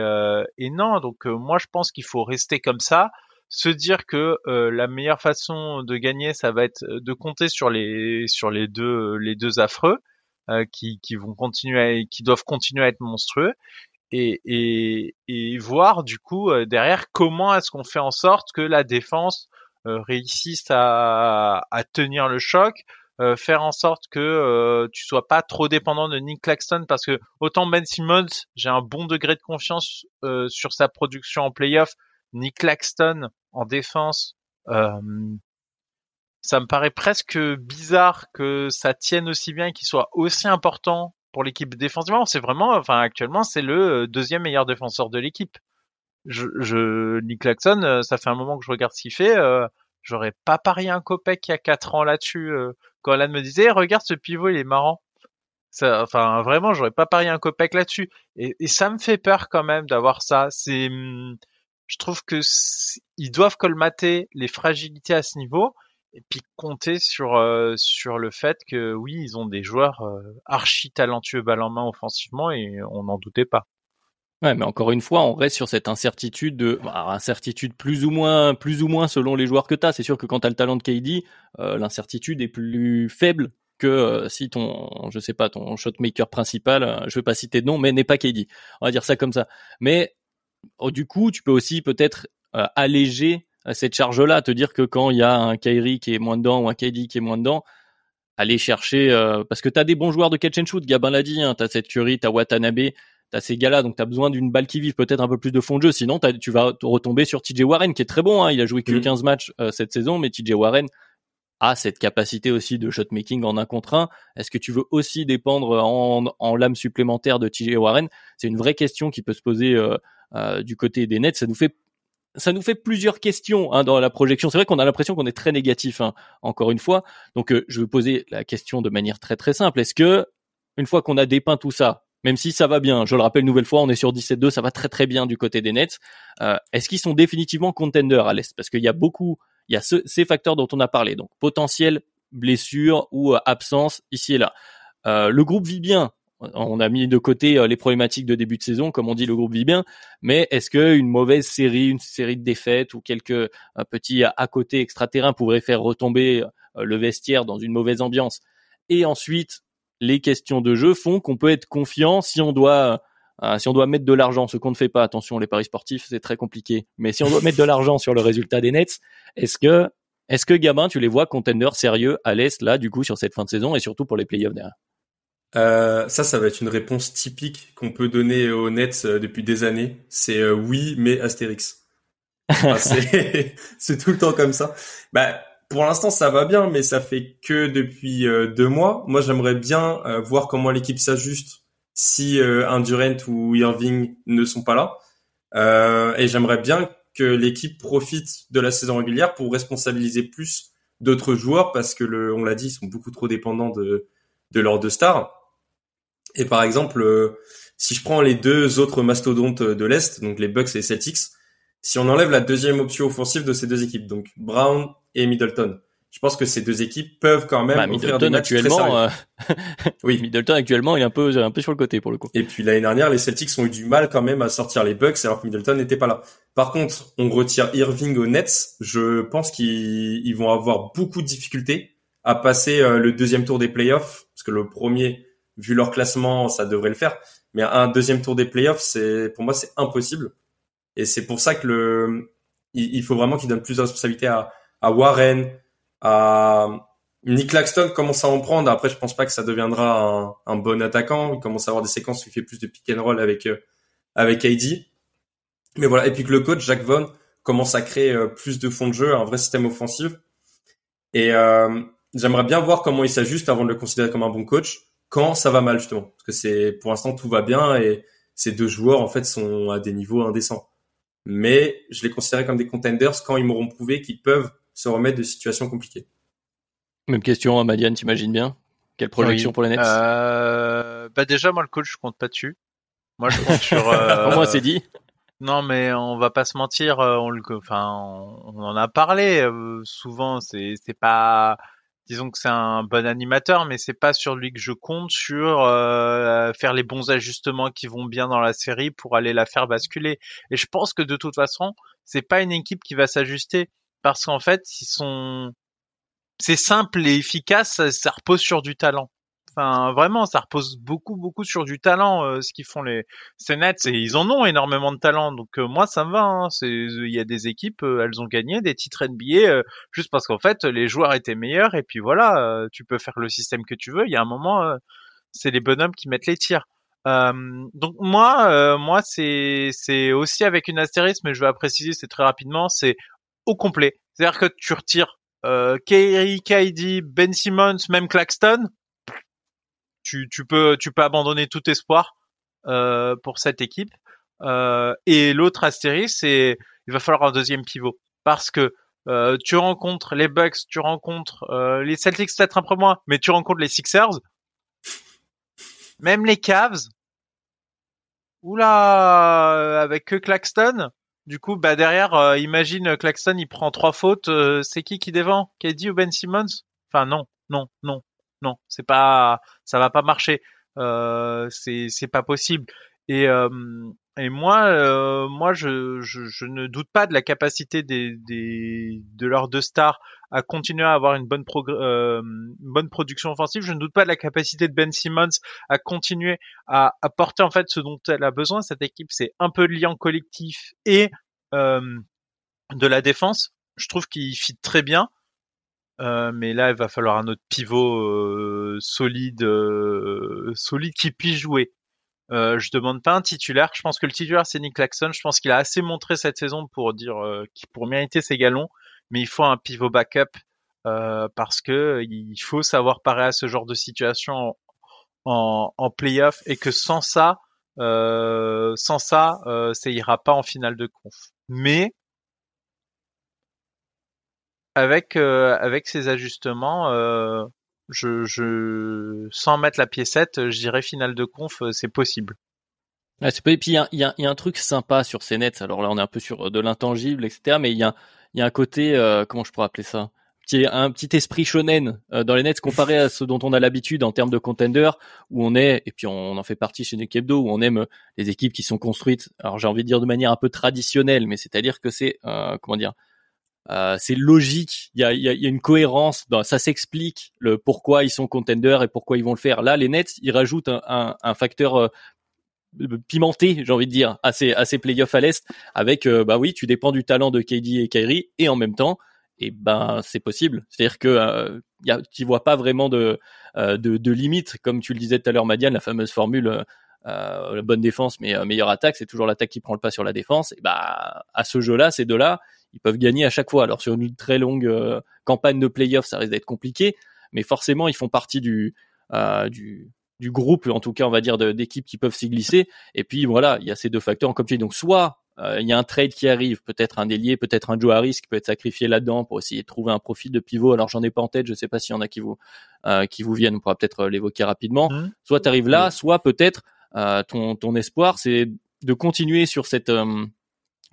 et non, donc moi, je pense qu'il faut rester comme ça se dire que euh, la meilleure façon de gagner, ça va être de compter sur les sur les deux les deux affreux euh, qui, qui vont continuer, qui doivent continuer à être monstrueux, et et, et voir du coup euh, derrière comment est-ce qu'on fait en sorte que la défense réussisse à, à tenir le choc, faire en sorte que tu sois pas trop dépendant de Nick Claxton parce que autant Ben Simmons, j'ai un bon degré de confiance sur sa production en playoff. Nick Claxton, en défense, euh, ça me paraît presque bizarre que ça tienne aussi bien et qu'il soit aussi important pour l'équipe défensivement. C'est vraiment, enfin actuellement, c'est le euh, deuxième meilleur défenseur de l'équipe. Je, je, Nick Claxton, euh, ça fait un moment que je regarde ce qu'il fait. Euh, J'aurais pas parié un copec il y a quatre ans là-dessus. Euh, quand Alan me disait, regarde ce pivot, il est marrant. Enfin, vraiment, j'aurais pas parié un copec là-dessus. Et, ça me fait peur quand même d'avoir ça. C'est, hum, je trouve que ils doivent colmater les fragilités à ce niveau et puis compter sur euh, le fait que oui, ils ont des joueurs euh, archi talentueux balle en main offensivement et on n'en doutait pas. Ouais, mais encore une fois, on reste sur cette incertitude de bah, incertitude plus ou moins plus ou moins selon les joueurs que tu as. C'est sûr que quand tu as le talent de KD, euh, l'incertitude est plus faible que si ton je sais pas ton shotmaker principal, je vais pas citer de nom mais n'est pas KD. On va dire ça comme ça. Mais Oh, du coup, tu peux aussi peut-être euh, alléger euh, cette charge-là, te dire que quand il y a un Kairi qui est moins dedans ou un KD qui est moins dedans, aller chercher euh, parce que tu as des bons joueurs de catch and shoot, Gabin l'a dit, hein, tu as cette Curry, tu as Watanabe, tu as ces gars-là, donc tu as besoin d'une balle qui vive, peut-être un peu plus de fond de jeu, sinon tu vas retomber sur TJ Warren qui est très bon, hein, il a joué que 15 matchs cette saison, mais TJ Warren a cette capacité aussi de shot making en un contre un. Est-ce que tu veux aussi dépendre en, en lame supplémentaire de TJ Warren? C'est une vraie question qui peut se poser euh, du côté des Nets. Ça nous fait ça nous fait plusieurs questions hein, dans la projection. C'est vrai qu'on a l'impression qu'on est très négatif, hein, encore une fois. Donc, euh, je veux poser la question de manière très très simple. Est-ce que, une fois qu'on a dépeint tout ça, même si ça va bien, je le rappelle une nouvelle fois, on est sur 17-2, ça va très très bien du côté des Nets. Euh, est-ce qu'ils sont définitivement contenders à l'Est? Parce qu'il y a beaucoup, il y a ces facteurs dont on a parlé, donc potentiel blessure ou absence ici et là. le groupe vit bien, on a mis de côté euh, les problématiques de début de saison, comme on dit, le groupe vit bien. Mais est-ce que une mauvaise série, une série de défaites ou quelques petits à côté extra-terrain pourraient faire retomber le vestiaire dans une mauvaise ambiance? Et ensuite, les questions de jeu font qu'on peut être confiant si on doit si on doit mettre de l'argent, ce qu'on ne fait pas, attention, les paris sportifs, c'est très compliqué. Mais si on doit mettre de l'argent sur le résultat des Nets, est-ce que, est-ce que Gabin, tu les vois contenders sérieux à l'Est, là, du coup, sur cette fin de saison et surtout pour les playoffs derrière? Euh, ça, ça va être une réponse typique qu'on peut donner aux Nets euh, depuis des années. C'est euh, oui, mais Astérix. c'est tout le temps comme ça. Bah, pour l'instant, ça va bien, mais ça fait que depuis deux mois. Moi, j'aimerais bien voir comment l'équipe s'ajuste si un Durant ou Irving ne sont pas là. et j'aimerais bien que l'équipe profite de la saison régulière pour responsabiliser plus d'autres joueurs parce que on l'a dit, ils sont beaucoup trop dépendants de de leurs deux stars. Et par exemple, euh, si je prends les deux autres mastodontes de l'Est, donc les Bucks et les Celtics, si on enlève la deuxième option offensive de ces deux équipes, donc Brown et Middleton, je pense que ces deux équipes peuvent quand même bah, offrir des matchs actuellement, euh, oui, Middleton actuellement, il est un peu un peu sur le côté pour le coup. Et puis l'année dernière, les Celtics ont eu du mal quand même à sortir les Bucks alors que Middleton n'était pas là. Par contre, on retire Irving aux Nets, je pense qu'ils vont avoir beaucoup de difficultés à passer euh, le deuxième tour des playoffs parce que le premier vu leur classement, ça devrait le faire. Mais un deuxième tour des playoffs, c'est pour moi c'est impossible. Et c'est pour ça que le il, faut vraiment qu'il donne plus de responsabilité à, à Warren, à Nick Claxton commence à en prendre. Après, je pense pas que ça deviendra un, un bon attaquant. Il commence à avoir des séquences où il fait plus de pick and roll avec euh, avec AD. Mais voilà. Et puis que le coach Jack Vaughn commence à créer euh, plus de fonds de jeu, un vrai système offensif. Et euh, j'aimerais bien voir comment il s'ajuste avant de le considérer comme un bon coach quand ça va mal justement parce que c'est pour l'instant tout va bien et ces deux joueurs en fait sont à des niveaux indécents. Mais je les considérais comme des contenders quand ils m'auront prouvé qu'ils peuvent se remettre de situations compliquées. Même question à Madiane, t'imagines bien? Quelle projection pour les Nets? Euh, Bah déjà moi le coach je compte pas dessus. Moi je compte sur. Euh... moi c'est dit. Non mais on va pas se mentir, euh, on le, enfin on en a parlé euh, souvent. C'est c'est pas disons que c'est un bon animateur, mais c'est pas sur lui que je compte sur euh, faire les bons ajustements qui vont bien dans la série pour aller la faire basculer. Et je pense que de toute façon, c'est pas une équipe qui va s'ajuster parce qu'en fait, ils sont, c'est simple et efficace, ça repose sur du talent. Enfin, vraiment, ça repose beaucoup, beaucoup sur du talent, euh, ce qu'ils font les ces Nets. Et ils en ont énormément de talent. Donc euh, moi, ça me va. Hein. C'est, il y a des équipes, euh, elles ont gagné des titres NBA juste parce qu'en fait, les joueurs étaient meilleurs. Et puis voilà, tu peux faire le système que tu veux. Il y a un moment, c'est les bonhommes qui mettent les tirs. donc moi, moi, c'est c'est aussi avec une astérisque, mais je vais préciser, c'est très rapidement, c'est au complet. C'est-à-dire que tu retires euh, Kerry, KD, Ben Simmons, même Claxton, tu, tu peux tu peux abandonner tout espoir euh, pour cette équipe. Euh, et l'autre astérisque, c'est il va falloir un deuxième pivot parce que euh, tu rencontres les Bucks, tu rencontres euh, les Celtics peut-être un peu moins, mais tu rencontres les Sixers, même les Cavs. Oula, euh, avec que Claxton. Du coup, bah derrière, imagine Claxton, il prend trois fautes. c'est qui qui dévend KD ou Ben Simmons? Enfin non, non, non non, c'est pas, ça va pas marcher. Euh, c'est c'est pas possible. Et euh, et moi, euh, moi, je, je, ne doute pas de la capacité des, des de leurs deux stars à continuer à avoir une bonne euh, bonne production offensive. Je ne doute pas de la capacité de Ben Simmons à continuer à apporter en fait ce dont elle a besoin. Cette équipe, c'est un peu de lien collectif et euh, de la défense. Je trouve qu'il fit très bien. Euh, mais là, il va falloir un autre pivot euh, solide, euh, solide qui puisse jouer. Euh, je demande pas un titulaire. Je pense que le titulaire c'est Nick Claxton. Je pense qu'il a assez montré cette saison pour dire pour mériter ses galons. Mais il faut un pivot backup parce que il faut savoir parer à ce genre de situation en, en, playoff et que sans ça, sans ça, ça ira pas en finale de conf. Mais avec euh, avec ces ajustements, euh, je, je sans mettre la piécette, je dirais finale de conf, euh, c'est possible. Ouais, c'est pas... Et puis il y a, y, a, y a, un truc sympa sur ces nets. Alors là, on est un peu sur de l'intangible, etc. Mais il y a, il y a un côté, comment je pourrais appeler ça? Petit, un petit esprit shonen euh, dans les Nets comparé à ce dont on a l'habitude en termes de contender où on est et puis on, en fait partie chez Nekebdo où on aime les équipes qui sont construites. Alors j'ai envie de dire de manière un peu traditionnelle, mais c'est-à-dire que c'est euh, comment dire. Euh, c'est logique, il y a, y, a, y a, une cohérence, dans, ça s'explique le pourquoi ils sont contenders et pourquoi ils vont le faire. Là, les Nets, ils rajoutent un, un, un facteur euh, pimenté, j'ai envie de dire, à ces, à playoffs à l'Est, avec, euh, bah oui, tu dépends du talent de KD et Kyrie, et en même temps, et ben c'est possible. C'est-à-dire que a, tu vois pas vraiment de, de, de limite, comme tu le disais tout à l'heure, Madiane, la fameuse formule euh, la bonne défense mais meilleure attaque, c'est toujours l'attaque qui prend le pas sur la défense. Et bah à ce jeu-là, ces deux-là, ils peuvent gagner à chaque fois. Alors sur une très longue euh, campagne de playoffs, ça risque d'être compliqué, mais forcément ils font partie du du du groupe, en tout cas, on va dire, d'équipes qui peuvent s'y glisser. Et puis voilà, il y a ces deux facteurs, comme tu dis. Donc soit euh, il y a un trade qui arrive, peut-être un délié, peut-être un Joe Harris qui peut être sacrifié là-dedans pour essayer de trouver un profil de pivot. Alors j'en ai pas en tête, je sais pas s'il y en a qui vous euh, qui vous viennent, on pourra peut-être l'évoquer rapidement. Mmh. Soit tu arrives là, mmh. soit peut-être euh, ton ton espoir c'est de continuer sur cette euh,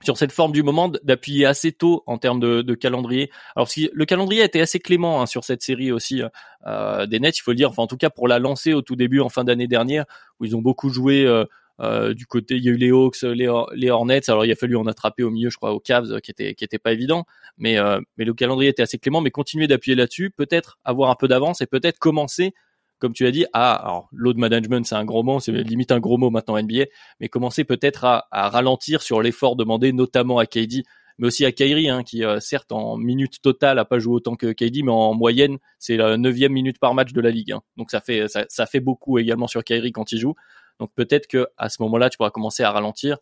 sur cette forme du moment d'appuyer assez tôt en termes de, calendrier. Alors si le calendrier a été assez clément hein, sur cette série aussi euh, des Nets, il faut le dire. Enfin en tout cas pour la lancer au tout début en fin d'année dernière où ils ont beaucoup joué euh, euh, du côté, il y a eu les Hawks, les, Hornets. Alors il a fallu en attraper au milieu, je crois, aux Cavs, qui était qui était pas évident. Mais mais le calendrier était assez clément. Mais continuer d'appuyer là-dessus, peut-être avoir un peu d'avance et peut-être commencer, comme tu l'as dit, à alors load management, c'est un gros mot, c'est limite un gros mot maintenant NBA, mais commencer peut-être à, à ralentir sur l'effort demandé, notamment à KD mais aussi à Kyrie, hein, qui euh, certes en minutes totales a pas joué autant que KD, mais en moyenne c'est la neuvième minute par match de la ligue. Hein. Donc ça fait ça, ça, fait beaucoup également sur Kyrie quand il joue. Donc peut-être que à ce moment-là, tu pourras commencer à ralentir,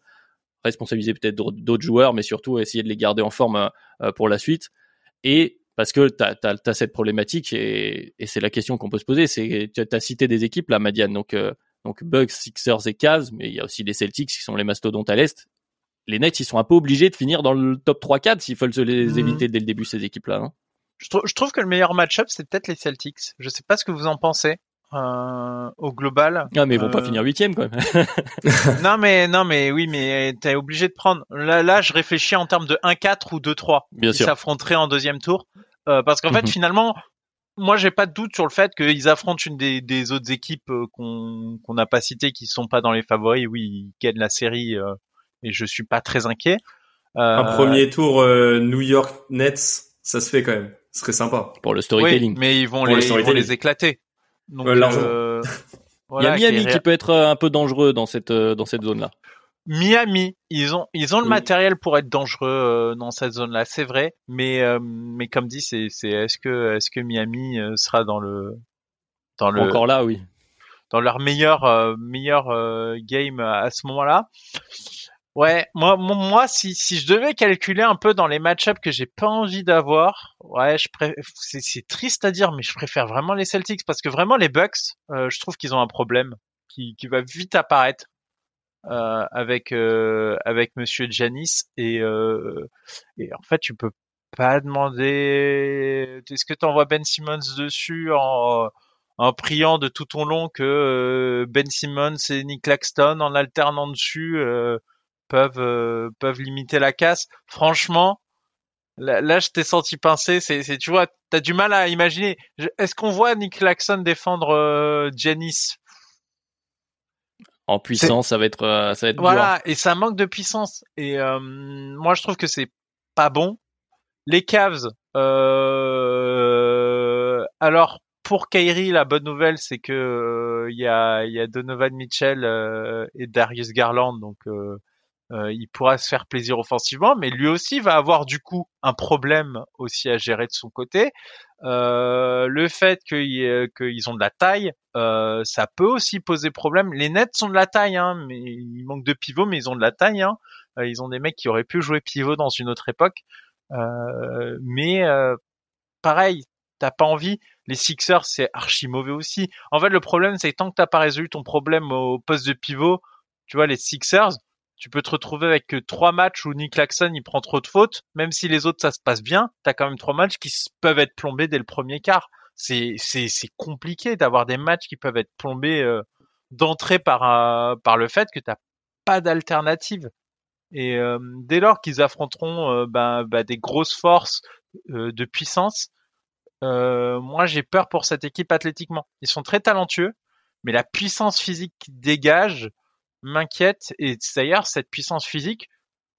responsabiliser peut-être d'autres joueurs, mais surtout essayer de les garder en forme euh, euh, pour la suite. Et parce que tu as, cette problématique et, et c'est la question qu'on peut se poser. C'est tu as cité des équipes là, Madiane, donc euh, donc Bucks, Sixers et Cavs, mais il y a aussi les Celtics qui sont les mastodontes à l'est. Les Nets, ils sont un peu obligés de finir dans le top 3-4 s'il faut se les mmh. éviter dès le début ces équipes-là. Hein. Je, je, trouve que le meilleur match-up c'est peut-être les Celtics. Je sais pas ce que vous en pensez euh, au global. Ah mais ils vont pas euh, finir huitième quand même. non mais non mais oui mais t'es obligé de prendre. Là là je réfléchis en termes de 1-4 ou 2-3. Bien sûr. s'affronteraient en deuxième tour. Euh, parce qu'en fait mhm. finalement moi j'ai pas de doute sur le fait qu'ils affrontent une des, des autres équipes euh, qu'on qu'on n'a pas citées qui sont pas dans les favoris. Oui ils gagnent la série euh, et je suis pas très inquiet. Un premier tour New York Nets ça se fait quand même. Ce serait sympa. Pour le storytelling. Oui, mais ils vont, les, ils vont les éclater. Donc, euh, voilà, Il y a Miami qui, peut être euh, un peu dangereux dans cette euh, dans cette zone-là. Miami, ils ont ils ont le matériel pour être dangereux dans cette zone-là, c'est vrai, mais mais comme dit, c'est c'est est-ce que est-ce que Miami sera dans le dans le encore là, oui, dans leur meilleur meilleur game à ce moment-là? Ouais, moi, moi, si, si je devais calculer un peu dans les match-ups que j'ai pas envie d'avoir, ouais, je c'est, c'est triste à dire, mais je préfère vraiment les Celtics parce que vraiment les Bucks, euh, je trouve qu'ils ont un problème qui, qui va vite apparaître. euh, avec euh, avec Monsieur Janis et euh, et en fait tu peux pas demander, est-ce que tu envoies Ben Simmons dessus en en priant de tout ton long que euh, Ben Simmons et Nick Claxton en alternant dessus peuvent euh, peuvent limiter la casse? Franchement, là, je t'ai senti pincer. C'est, c'est tu vois, t'as du mal à imaginer. Est-ce qu'on voit Nick Claxon défendre euh, Janice En puissance, ça va être euh, ça va être voilà, et ça manque de puissance. Et euh, moi, je trouve que c'est pas bon. Les Cavs. alors pour Kyrie, la bonne nouvelle, c'est que il y a, y a Donovan Mitchell et Darius Garland, donc euh, il pourra se faire plaisir offensivement, mais lui aussi va avoir du coup un problème aussi à gérer de son côté. Euh, le fait qu'ils ont de la taille, euh, ça peut aussi poser problème. Les Nets sont de la taille, hein, mais il manque de pivot, mais ils ont de la taille. Hein. Euh, ils ont des mecs qui auraient pu jouer pivot dans une autre époque, euh, mais pareil, t'as pas envie. Les Sixers, c'est archi mauvais aussi. En fait, le problème, c'est tant que t'as pas résolu ton problème au poste de pivot, tu vois, les Sixers, tu peux te retrouver avec trois matchs où Nick Claxon il prend trop de fautes, même si les autres ça se passe bien, t'as quand même trois matchs qui peuvent être plombés dès le premier quart. C'est c'est c'est compliqué d'avoir des matchs qui peuvent être plombés euh, d'entrée par euh, par le fait que t'as pas d'alternative. Et euh, dès lors qu'ils affronteront ben, ben, des grosses forces de puissance, euh, moi j'ai peur pour cette équipe athlétiquement. Ils sont très talentueux, mais la puissance physique qu'ils dégagent m'inquiète. Et d'ailleurs, cette puissance physique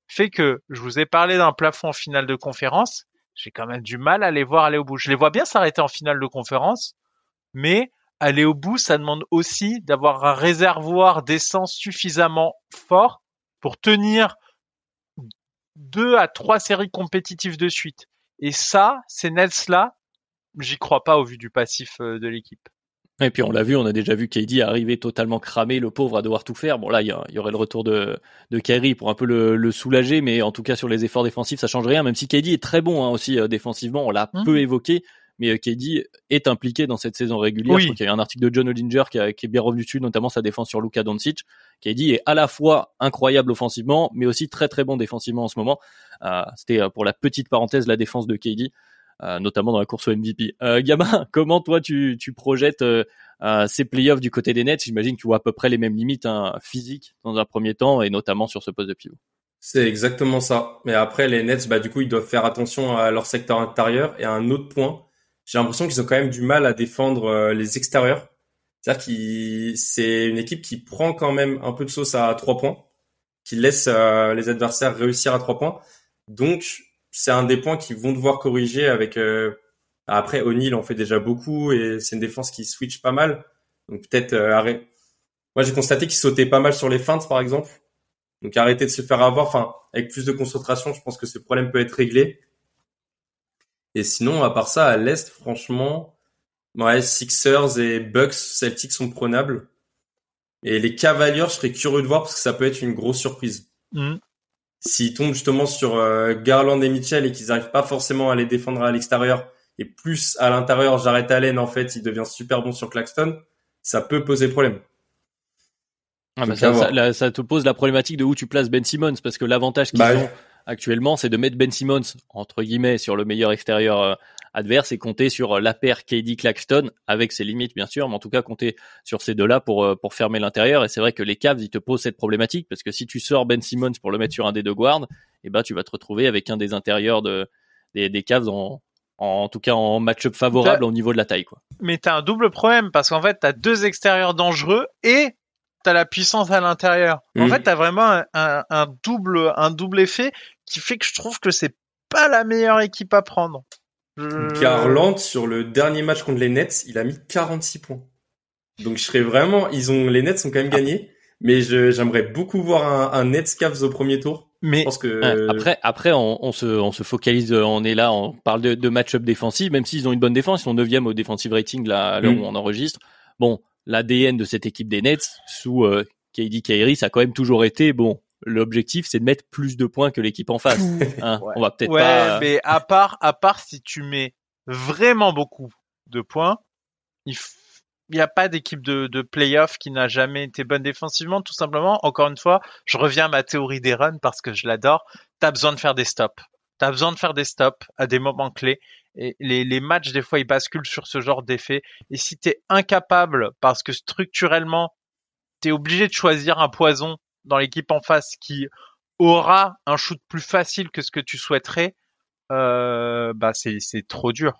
fait que je vous ai parlé d'un plafond en finale de conférence. J'ai quand même du mal à les voir aller au bout. Je les vois bien s'arrêter en finale de conférence, mais aller au bout, ça demande aussi d'avoir un réservoir d'essence suffisamment fort pour tenir deux à trois séries compétitives de suite. Et ça, ces Nets-là, j'y crois pas au vu du passif euh, de l'équipe. Et puis on l'a vu, on a déjà vu KD arriver totalement cramé, le pauvre à devoir tout faire. Bon là, il y, aurait le retour de, de Kyrie pour un peu le, soulager, mais en tout cas sur les efforts défensifs, ça change rien. Même si KD est très bon hein, aussi euh, défensivement, on l'a mmh. peu évoqué, mais euh, KD est impliqué dans cette saison régulière. Je crois qu'il y a un article de John Olinger qui, qui, est bien revenu dessus, notamment sa défense sur Luka Doncic. KD est à la fois incroyable offensivement, mais aussi très très bon défensivement en ce moment. Euh, C'était euh, pour la petite parenthèse la défense de KD. Euh, notamment dans la course au MVP. Euh, Gamin, comment toi tu, tu projettes euh, ces playoffs du côté des Nets? J'imagine que tu vois à peu près les mêmes limites hein, physiques dans un premier temps et notamment sur ce poste de pivot. C'est exactement ça. Mais après, les Nets, bah, du coup, ils doivent faire attention à leur secteur intérieur. Et à un autre point, j'ai l'impression qu'ils ont quand même du mal à défendre les extérieurs. C'est-à-dire que c'est une équipe qui prend quand même un peu de sauce à trois points, qui laisse les adversaires réussir à trois points. Donc, c'est un des points qu'ils vont devoir corriger avec. Euh, après, O'Neill en fait déjà beaucoup et c'est une défense qui switch pas mal. Donc peut-être euh. Moi, j'ai constaté qu'il sautait pas mal sur les feintes, par exemple. Donc arrêter de se faire avoir. Enfin, avec plus de concentration, je pense que ce problème peut être réglé. Et sinon, à part ça, à l'est, franchement, ouais, Sixers et Bucks, Celtics sont prenables. Et les Cavaliers, je serais curieux de voir parce que ça peut être une grosse surprise. Mmh s'ils tombent justement sur euh, Garland et Mitchell et qu'ils n'arrivent pas forcément à les défendre à l'extérieur et plus à l'intérieur, Jarrett Allen en fait, il devient super bon sur Claxton, ça peut poser problème. Ah bah ça, ça, te pose la problématique de où tu places Ben Simmons parce que l'avantage qu'ils bah ont actuellement, c'est de mettre Ben Simmons entre guillemets sur le meilleur extérieur euh, adverse et compter sur euh, la paire KD Claxton avec ses limites bien sûr, mais en tout cas compter sur ces deux-là pour euh, pour fermer l'intérieur. Et c'est vrai que les Cavs ils te posent cette problématique parce que si tu sors Ben Simmons pour le mettre sur un des deux guards, et eh ben tu vas te retrouver avec un des intérieurs de des, des Cavs en en tout cas en match-up favorable au niveau de la taille quoi. Mais t'as un double problème parce qu'en fait t'as deux extérieurs dangereux et t'as la puissance à l'intérieur. En mm. fait t'as vraiment un, un, double un double effet qui fait que je trouve que c'est pas la meilleure équipe à prendre. Garland, sur le dernier match contre les Nets, il a mis 46 points. Donc je serais vraiment, ils ont, les Nets ont quand même gagné, mais j'aimerais beaucoup voir un, un Nets Cavs au premier tour. Mais que... après, après, on, on, se, on se focalise, on est là, on parle de, de match-up défensif, même s'ils ont une bonne défense, ils sont 9 au defensive rating là, là où mm. on enregistre. Bon, l'ADN de cette équipe des Nets sous euh, KD Kyrie, ça a quand même toujours été bon l'objectif c'est de mettre plus de points que l'équipe en face. Hein. On va peut-être pas. mais à part, à part si tu mets vraiment beaucoup de points, il n'y a pas d'équipe de, de playoff qui n'a jamais été bonne défensivement, tout simplement. Encore une fois, je reviens à ma théorie des runs parce que je l'adore. T'as besoin de faire des stops. T'as besoin de faire des stops à des moments clés. Et les, les matchs, des fois, ils basculent sur ce genre d'effet. Et si t'es incapable, parce que structurellement, t'es obligé de choisir un poison dans l'équipe en face qui aura un shoot plus facile que ce que tu souhaiterais, euh, bah c'est c'est trop dur.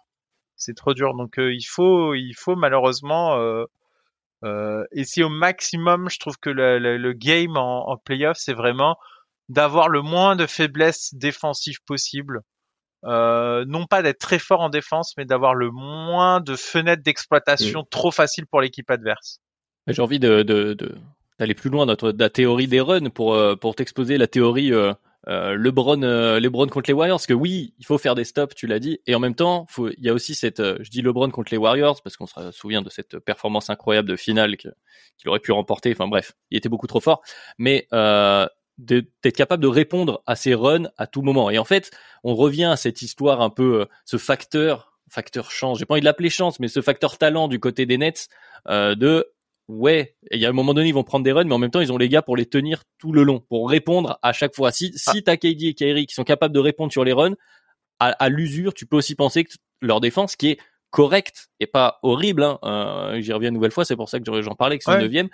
C'est trop dur. Donc euh, il faut il faut malheureusement euh, essayer au maximum. Je trouve que le, le, game en, en playoff c'est vraiment d'avoir le moins de faiblesses défensives possible. Euh, non pas d'être très fort en défense, mais d'avoir le moins de fenêtres d'exploitation trop faciles pour l'équipe adverse. J'ai envie de, de, de, d'aller plus loin dans la théorie des runs pour euh, pour t'exposer la théorie euh, euh, LeBron euh, LeBron contre les Warriors parce que oui il faut faire des stops tu l'as dit et en même temps il y a aussi cette je dis LeBron contre les Warriors parce qu'on se souvient de cette performance incroyable de finale qu'il aurait pu remporter enfin bref il était beaucoup trop fort mais d'être capable de répondre à ces runs à tout moment. Et en fait on revient à cette histoire un peu ce facteur facteur chance j'ai pas envie de l'appeler chance mais ce facteur talent du côté des Nets de ouais, il y a un moment donné, ils vont prendre des runs, mais en même temps, ils ont les gars pour les tenir tout le long, pour répondre à chaque fois. Si, si ah. t'as KD et Kyrie qui sont capables de répondre sur les runs, à, l'usure, tu peux aussi penser que leur défense, qui est correcte et pas horrible, hein, euh, j'y reviens une nouvelle fois, c'est pour ça que j'en parlais, que c'est le neuvième,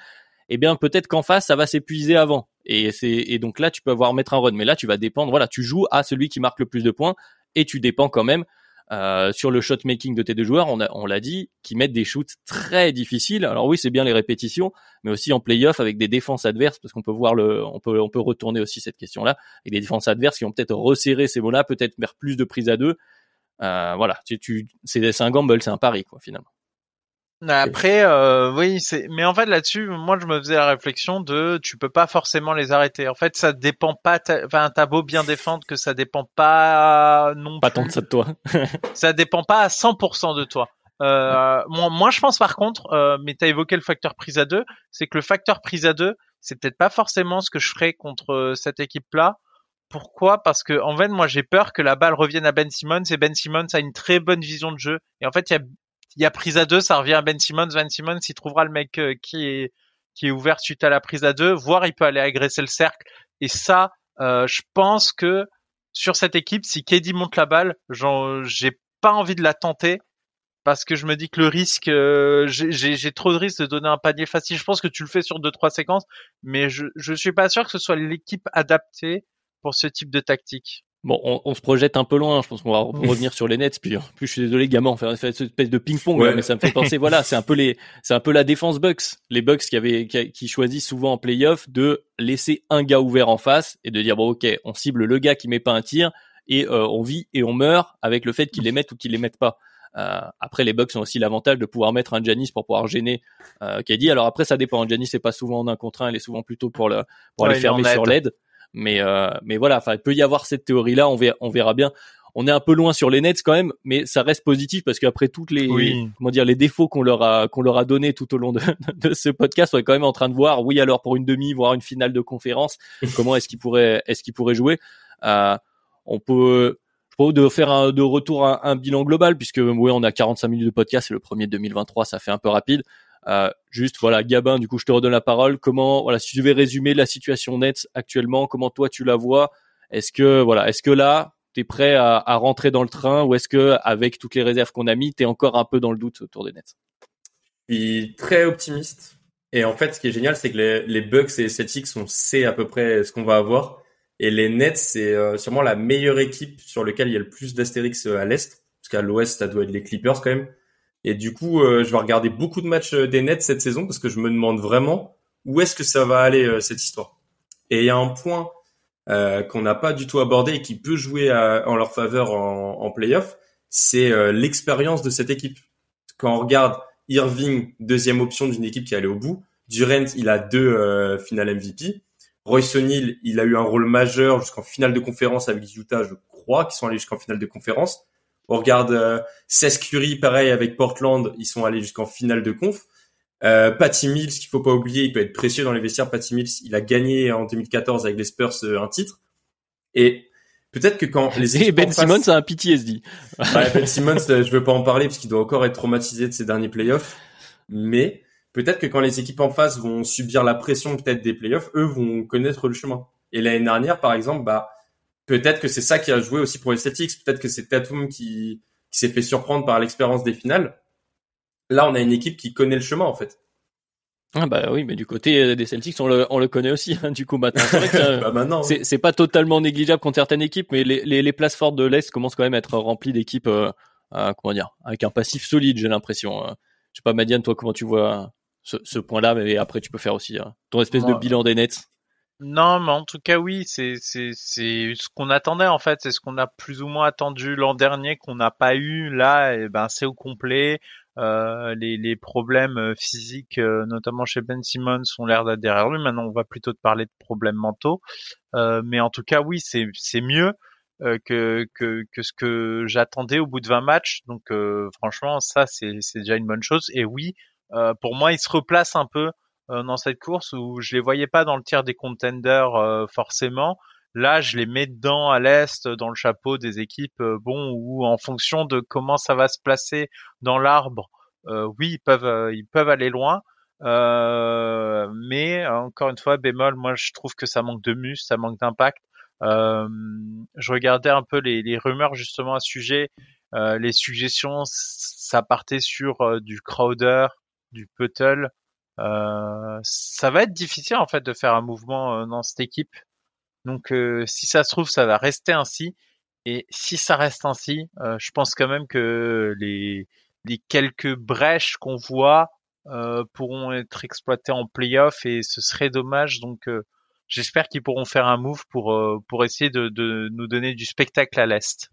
eh bien, peut-être qu'en face, ça va s'épuiser avant. Et c'est, et donc là, tu peux avoir mettre un run, mais là, tu vas dépendre, voilà, tu joues à celui qui marque le plus de points et tu dépends quand même euh, sur le shot making de tes deux joueurs, on, on l'a dit, qui mettent des shoots très difficiles. Alors oui, c'est bien les répétitions, mais aussi en playoff avec des défenses adverses, parce qu'on peut voir le, on peut, on peut retourner aussi cette question-là, et des défenses adverses qui ont peut-être resserré ces mots-là, peut-être vers plus de prises à deux. Euh, voilà, tu, tu, c'est un gamble, c'est un pari quoi finalement. Après, euh, oui, c'est. Mais en fait, là-dessus, moi, je me faisais la réflexion de, tu peux pas forcément les arrêter. En fait, ça dépend pas. Enfin, t'as beau bien défendre que ça dépend pas non pas tant de ça de toi. ça dépend pas à 100% de toi. Euh, moi, moi, je pense par contre, euh, mais t'as évoqué le facteur prise à deux, c'est que le facteur prise à deux, c'est peut-être pas forcément ce que je ferais contre euh, cette équipe-là. Pourquoi? Parce que en fait, moi, j'ai peur que la balle revienne à Ben Simmons et Ben Simmons a une très bonne vision de jeu. Et en fait, il y a y a prise à deux, ça revient à Ben Simmons. Ben Simmons, il trouvera le mec euh, qui est qui est ouvert suite à la prise à deux, voire il peut aller agresser le cercle. Et ça, euh, je pense que sur cette équipe, si KD monte la balle, j'ai pas envie de la tenter parce que je me dis que le risque, euh, j'ai trop de risques de donner un panier facile. Je pense que tu le fais sur deux trois séquences, mais je je suis pas sûr que ce soit l'équipe adaptée pour ce type de tactique. Bon, on, on, se projette un peu loin. Je pense qu'on va revenir sur les nets. Puis, plus je suis désolé, gamin, on fait, cette espèce de ping-pong, mais ça me fait penser. voilà, c'est un peu les, c'est un peu la défense Bucks. Les Bucks qui avaient, qui, choisissent souvent en playoff de laisser un gars ouvert en face et de dire bon, ok, on cible le gars qui met pas un tir et euh, on vit et on meurt avec le fait qu'il les mette ou qu'il les mette pas. Euh, après, les Bucks ont aussi l'avantage de pouvoir mettre un Janis pour pouvoir gêner euh, KD. Alors après, ça dépend. Janis c'est pas souvent en un contre un, il est souvent plutôt pour le pour aller fermer sur l'aide. Mais euh, mais voilà, enfin, il peut y avoir cette théorie là, on verra, on verra bien. On est un peu loin sur les Nets quand même, mais ça reste positif parce qu'après toutes les comment dire les défauts qu'on leur a qu'on leur a donné tout au long de, de, ce podcast, on est quand même en train de voir oui alors pour une demi voire une finale de conférence comment est-ce qu'il pourrait est-ce qu'il pourrait jouer. Euh, on peut je propose de faire un de retour un, un bilan global puisque oui on a 45 minutes de podcast, c'est le premier de 2023, ça fait un peu rapide. Euh, juste voilà, Gabin, du coup je te redonne la parole. Comment voilà, si tu devais résumer la situation nette actuellement, comment toi tu la vois? Est-ce que voilà, est-ce que là tu es prêt à, rentrer dans le train ou est-ce que avec toutes les réserves qu'on a mis, tu es encore un peu dans le doute autour des Nets? Je suis très optimiste. Et en fait, ce qui est génial, c'est que les, les Bucks et les Celtics, on sait à peu près ce qu'on va avoir. Et les Nets, c'est euh, sûrement la meilleure équipe sur laquelle il y a le plus d'astérix euh, à l'Est. Parce qu'à l'Ouest, ça doit être les Clippers quand même. Et du coup, euh, je vais regarder beaucoup de matchs euh, des Nets cette saison parce que je me demande vraiment où est-ce que ça va aller euh, cette histoire. Et il y a un point qu'on n'a pas du tout abordé et qui peut jouer en leur faveur en, en playoff, c'est l'expérience de cette équipe. Quand on regarde Irving, deuxième option d'une équipe qui allée au bout, Durant, il a deux finales MVP. Royce O'Neal, il a eu un rôle majeur jusqu'en finale de conférence avec Utah, je crois, qui sont allés jusqu'en finale de conférence. On regarde euh, Curry, pareil avec Portland, ils sont allés jusqu'en finale de conf. Euh, Patty Mills, qu'il faut pas oublier, il peut être précieux dans les vestiaires. Patty Mills, il a gagné en 2014 avec les Spurs euh, un titre. Et peut-être que quand les équipes Et Ben Simmons a un PTSD. ouais, Ben Simmons, euh, je veux pas en parler parce qu'il doit encore être traumatisé de ses derniers playoffs. Mais peut-être que quand les équipes en face vont subir la pression peut-être des playoffs, eux vont connaître le chemin. Et l'année dernière, par exemple, bah peut-être que c'est ça qui a joué aussi pour les Celtics. Peut-être que c'est Tatum qui, qui s'est fait surprendre par l'expérience des finales. Là, on a une équipe qui connaît le chemin, en fait. Ah bah oui, mais du côté euh, des Celtics, on le, on le connaît aussi, hein, du coup, maintenant. C'est vrai que bah maintenant, c'est, c'est pas totalement négligeable contre certaines équipes, mais les, les, les places fortes de l'Est commencent quand même à être remplies d'équipes, euh, euh, comment dire, avec un passif solide, j'ai l'impression. Hein. Je sais pas, Madiane, toi, comment tu vois ce, ce point-là, mais après, tu peux faire aussi ton espèce de bilan des Nets. Non, mais en tout cas, oui, c'est ce qu'on attendait en fait, c'est ce qu'on a plus ou moins attendu l'an dernier qu'on n'a pas eu. Là, et eh ben c'est au complet. Euh, les, les problèmes euh, physiques, euh, notamment chez Ben Simmons, ont l'air d'être derrière lui. Maintenant, on va plutôt te parler de problèmes mentaux. Mais en tout cas, oui, c'est mieux que, que que ce que j'attendais au bout de 20 matchs. Donc, franchement, ça c'est c'est déjà une bonne chose. Et oui, pour moi, il se replace un peu dans cette course où je les voyais pas dans le tiers des contenders euh, forcément. Là, je les mets dedans à l'est, dans le chapeau des équipes, euh, bon, ou en fonction de comment ça va se placer dans l'arbre, oui, ils peuvent, ils peuvent aller loin. mais encore une fois, bémol, moi je trouve que ça manque de mus, ça manque d'impact. je regardais un peu les, les, rumeurs justement à ce sujet, les suggestions, ça partait sur du Crowder, du Puttle, euh, ça va être difficile en fait de faire un mouvement euh, dans cette équipe. Donc euh, si ça se trouve, ça va rester ainsi. Et si ça reste ainsi, euh, je pense quand même que les, quelques brèches qu'on voit euh, pourront être exploitées en playoff et ce serait dommage. Donc euh, j'espère qu'ils pourront faire un move pour, pour essayer de nous donner du spectacle à l'Est.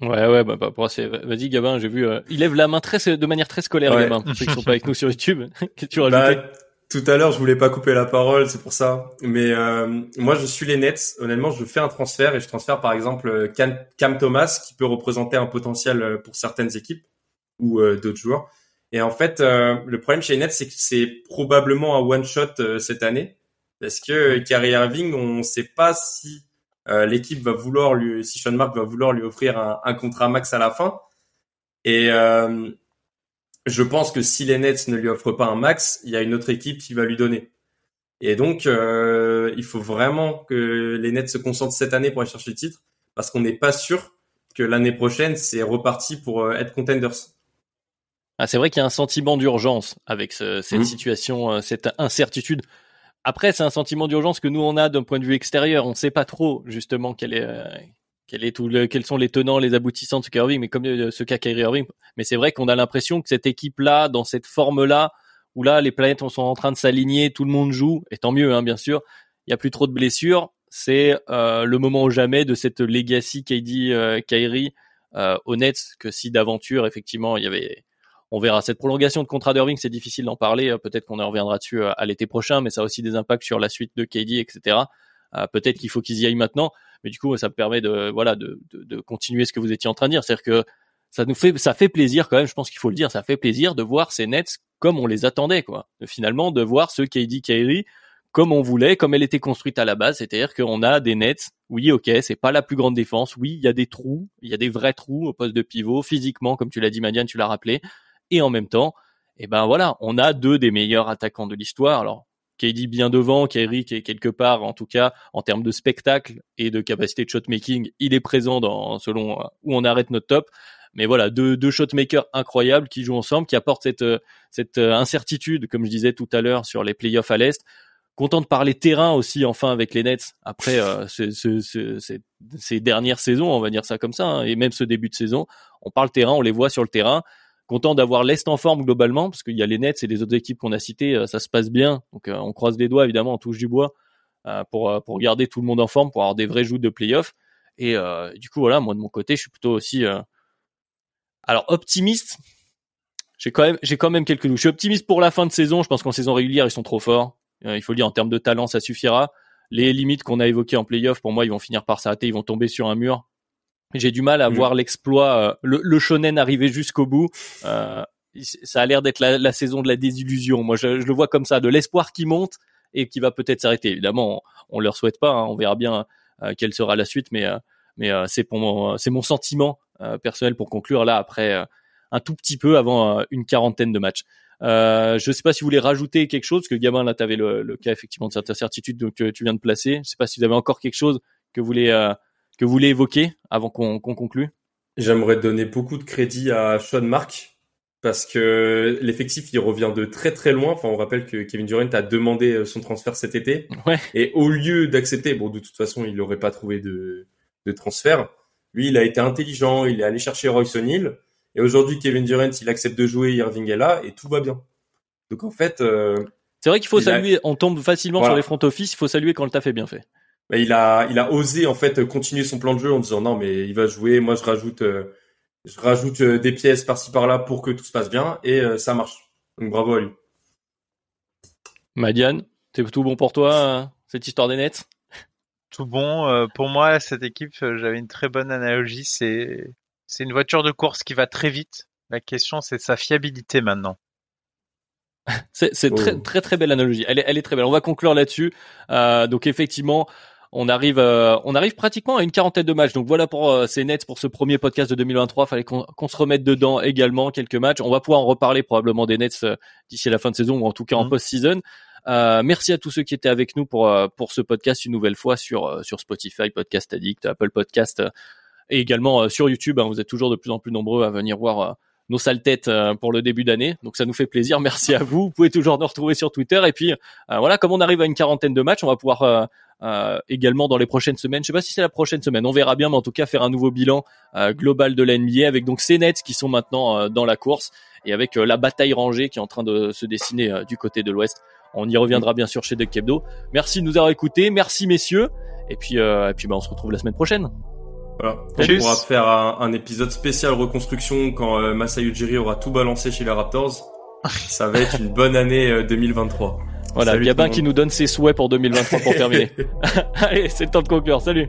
Ouais, ouais, bah, bah vas-y, Gabin, j'ai vu, il lève la main très, de manière très scolaire, Gabin, pour ceux qui sont pas avec nous sur YouTube. Que tu rajoutes tout à l'heure, je voulais pas couper la parole, c'est pour ça. Mais euh, moi, je suis les Nets. Honnêtement, je fais un transfert et je transfère par exemple Cam, Thomas, qui peut représenter un potentiel euh, pour certaines équipes ou euh, d'autres joueurs. Et en fait, le problème chez les Nets, c'est que c'est probablement un one shot cette année, parce que Kyrie Irving, on ne sait pas si l'équipe va vouloir lui, si Sean Mark va vouloir lui offrir un, un contrat max à la fin. Et je pense que si les Nets ne lui offrent pas un max, il y a une autre équipe qui va lui donner. Et donc, euh, il faut vraiment que les Nets se concentrent cette année pour aller chercher le titre, parce qu'on n'est pas sûr que l'année prochaine, c'est reparti pour euh, être contenders. Ah, c'est vrai qu'il y a un sentiment d'urgence avec cette mmh. situation, euh, cette incertitude. Après, c'est un sentiment d'urgence que nous on a d'un point de vue extérieur. On ne sait pas trop justement quel est le, quels sont les tenants, les aboutissants de ce mais comme euh, ce cas Kyrie Irving. Mais c'est vrai qu'on a l'impression que cette équipe-là, dans cette forme-là, où là les planètes sont en train de s'aligner, tout le monde joue, et tant mieux, hein, bien sûr. Il y a plus trop de blessures. C'est euh, le moment ou jamais de cette legacy KD euh, Kyrie euh, honnête que si d'aventure effectivement il y avait on verra cette prolongation de contrat d'Irving, c'est difficile d'en parler. Euh, peut-être qu'on en reviendra dessus à l'été prochain, mais ça a aussi des impacts sur la suite de KD, etc. Peut-être qu'il faut qu'ils y aillent maintenant mais du coup ça me permet de voilà de, de, de continuer ce que vous étiez en train de dire, c'est-à-dire que ça nous fait ça fait plaisir quand même, je pense qu'il faut le dire, ça fait plaisir de voir ces Nets comme on les attendait quoi. finalement de voir ce KD Kyrie comme on voulait, comme elle était construite à la base, c'est-à-dire qu'on a des Nets, oui, ok, c'est pas la plus grande défense, oui, il y a des trous, il y a des vrais trous au poste de pivot, physiquement, comme tu l'as dit, Madiane, tu l'as rappelé, et en même temps, eh ben voilà, on a deux des meilleurs attaquants de l'histoire. Alors, KD bien devant, Kyrie qui est quelque part, en tout cas, en termes de spectacle et de capacité de shotmaking, il est présent dans, selon euh, où on arrête notre top. Mais voilà, deux, deux shotmakers incroyables qui jouent ensemble, qui apportent cette, euh, euh, incertitude, comme je disais tout à l'heure, sur les playoffs à l'Est. Content de parler terrain aussi, enfin, avec les Nets, après ces, dernières saisons, on va dire ça comme ça, hein, et même ce début de saison. On parle terrain, on les voit sur le terrain content d'avoir l'Est en forme globalement, parce qu'il y a les Nets et les autres équipes qu'on a citées, euh, ça se passe bien. Donc euh, on croise les doigts, évidemment, on touche du bois euh, pour, pour garder tout le monde en forme, pour avoir des vrais joues de playoff. Et du coup, voilà, moi de mon côté, je suis plutôt aussi... Alors optimiste, j'ai quand même quand même quelques doutes. Je suis optimiste pour la fin de saison. Je pense qu'en saison régulière ils sont trop forts. il faut le dire en termes de talent, ça suffira. Les limites qu'on a évoquées en playoff, pour moi, ils vont finir par s'arrêter. Ils vont tomber sur un mur. J'ai du mal à mm. voir l'exploit, euh, le, le, shonen arriver jusqu'au bout. Euh, ça a l'air d'être la, la, saison de la désillusion. Moi, je, je le vois comme ça, de l'espoir qui monte et qui va peut-être s'arrêter. Évidemment, on, on leur souhaite pas. Hein. on verra bien euh, quelle sera la suite, mais mais c'est pour mon, c'est mon sentiment personnel pour conclure là après un tout petit peu avant une quarantaine de matchs. Euh, je sais pas si vous voulez rajouter quelque chose, parce que Gamin là, tu avais le, le, cas effectivement de cette incertitude que tu viens de placer. Je sais pas si vous avez encore quelque chose que vous voulez que vous voulez évoquer avant qu'on conclue? J'aimerais donner beaucoup de crédit à Sean Mark parce que l'effectif il revient de très très loin. Enfin, on rappelle que Kevin Durant a demandé euh, son transfert cet été ouais. et au lieu d'accepter, bon de toute façon il n'aurait pas trouvé de, de transfert. Lui, il a été intelligent, il est allé chercher Royce O'Neal et aujourd'hui Kevin Durant il accepte de jouer, Irving est là et tout va bien. Donc en fait, euh, c'est vrai qu'il faut saluer. On tombe facilement sur les front office. Il faut saluer quand le taf est bien fait bah, il a il a osé en fait continuer son plan de jeu en disant non mais il va jouer, moi je rajoute euh, je rajoute euh, des pièces par-ci par-là pour que tout se passe bien et euh, ça marche. Donc bravo à lui. Madiane, c'est tout bon pour toi cette histoire des nets? Tout bon pour moi cette équipe, j'avais une très bonne analogie, c'est c'est une voiture de course qui va très vite. La question c'est sa fiabilité maintenant. c'est très oh. très très belle analogie. Elle est, elle est très belle. On va conclure là-dessus. donc effectivement, on arrive, euh, on arrive pratiquement à une quarantaine de matchs. Donc voilà pour euh, ces Nets pour ce premier podcast de 2023. Fallait qu'on se remette dedans également quelques matchs. On va pouvoir en reparler probablement des Nets euh, d'ici la fin de saison ou en tout cas en mhm. post-season. merci à tous ceux qui étaient avec nous pour pour ce podcast une nouvelle fois sur sur Spotify, Podcast Addict, Apple Podcast et également sur YouTube. Hein. vous êtes toujours de plus en plus nombreux à venir voir nos sales têtes pour le début d'année. Donc ça nous fait plaisir. Merci à vous. Vous pouvez toujours nous retrouver sur Twitter. Et puis voilà, comme on arrive à une quarantaine de matchs, on va pouvoir euh, également dans les prochaines semaines. Je sais pas si c'est la prochaine semaine, on verra bien, mais en tout cas faire un nouveau bilan euh, global de la NBA avec donc ces Nets qui sont maintenant euh, dans la course et avec la bataille rangée qui est en train de se dessiner du côté de l'Ouest. On y reviendra bien sûr chez Duck Kebdo. Merci de nous avoir écoutés, merci messieurs, et puis et puis bah, on se retrouve la semaine prochaine. Voilà. On pourra faire un, épisode spécial reconstruction quand euh, Masai Ujiri aura tout balancé chez les Raptors. Ça va être une bonne année 2023. Voilà, Gabin qui nous donne ses souhaits pour 2023 pour terminer. Allez, c'est le temps de conclure. Salut.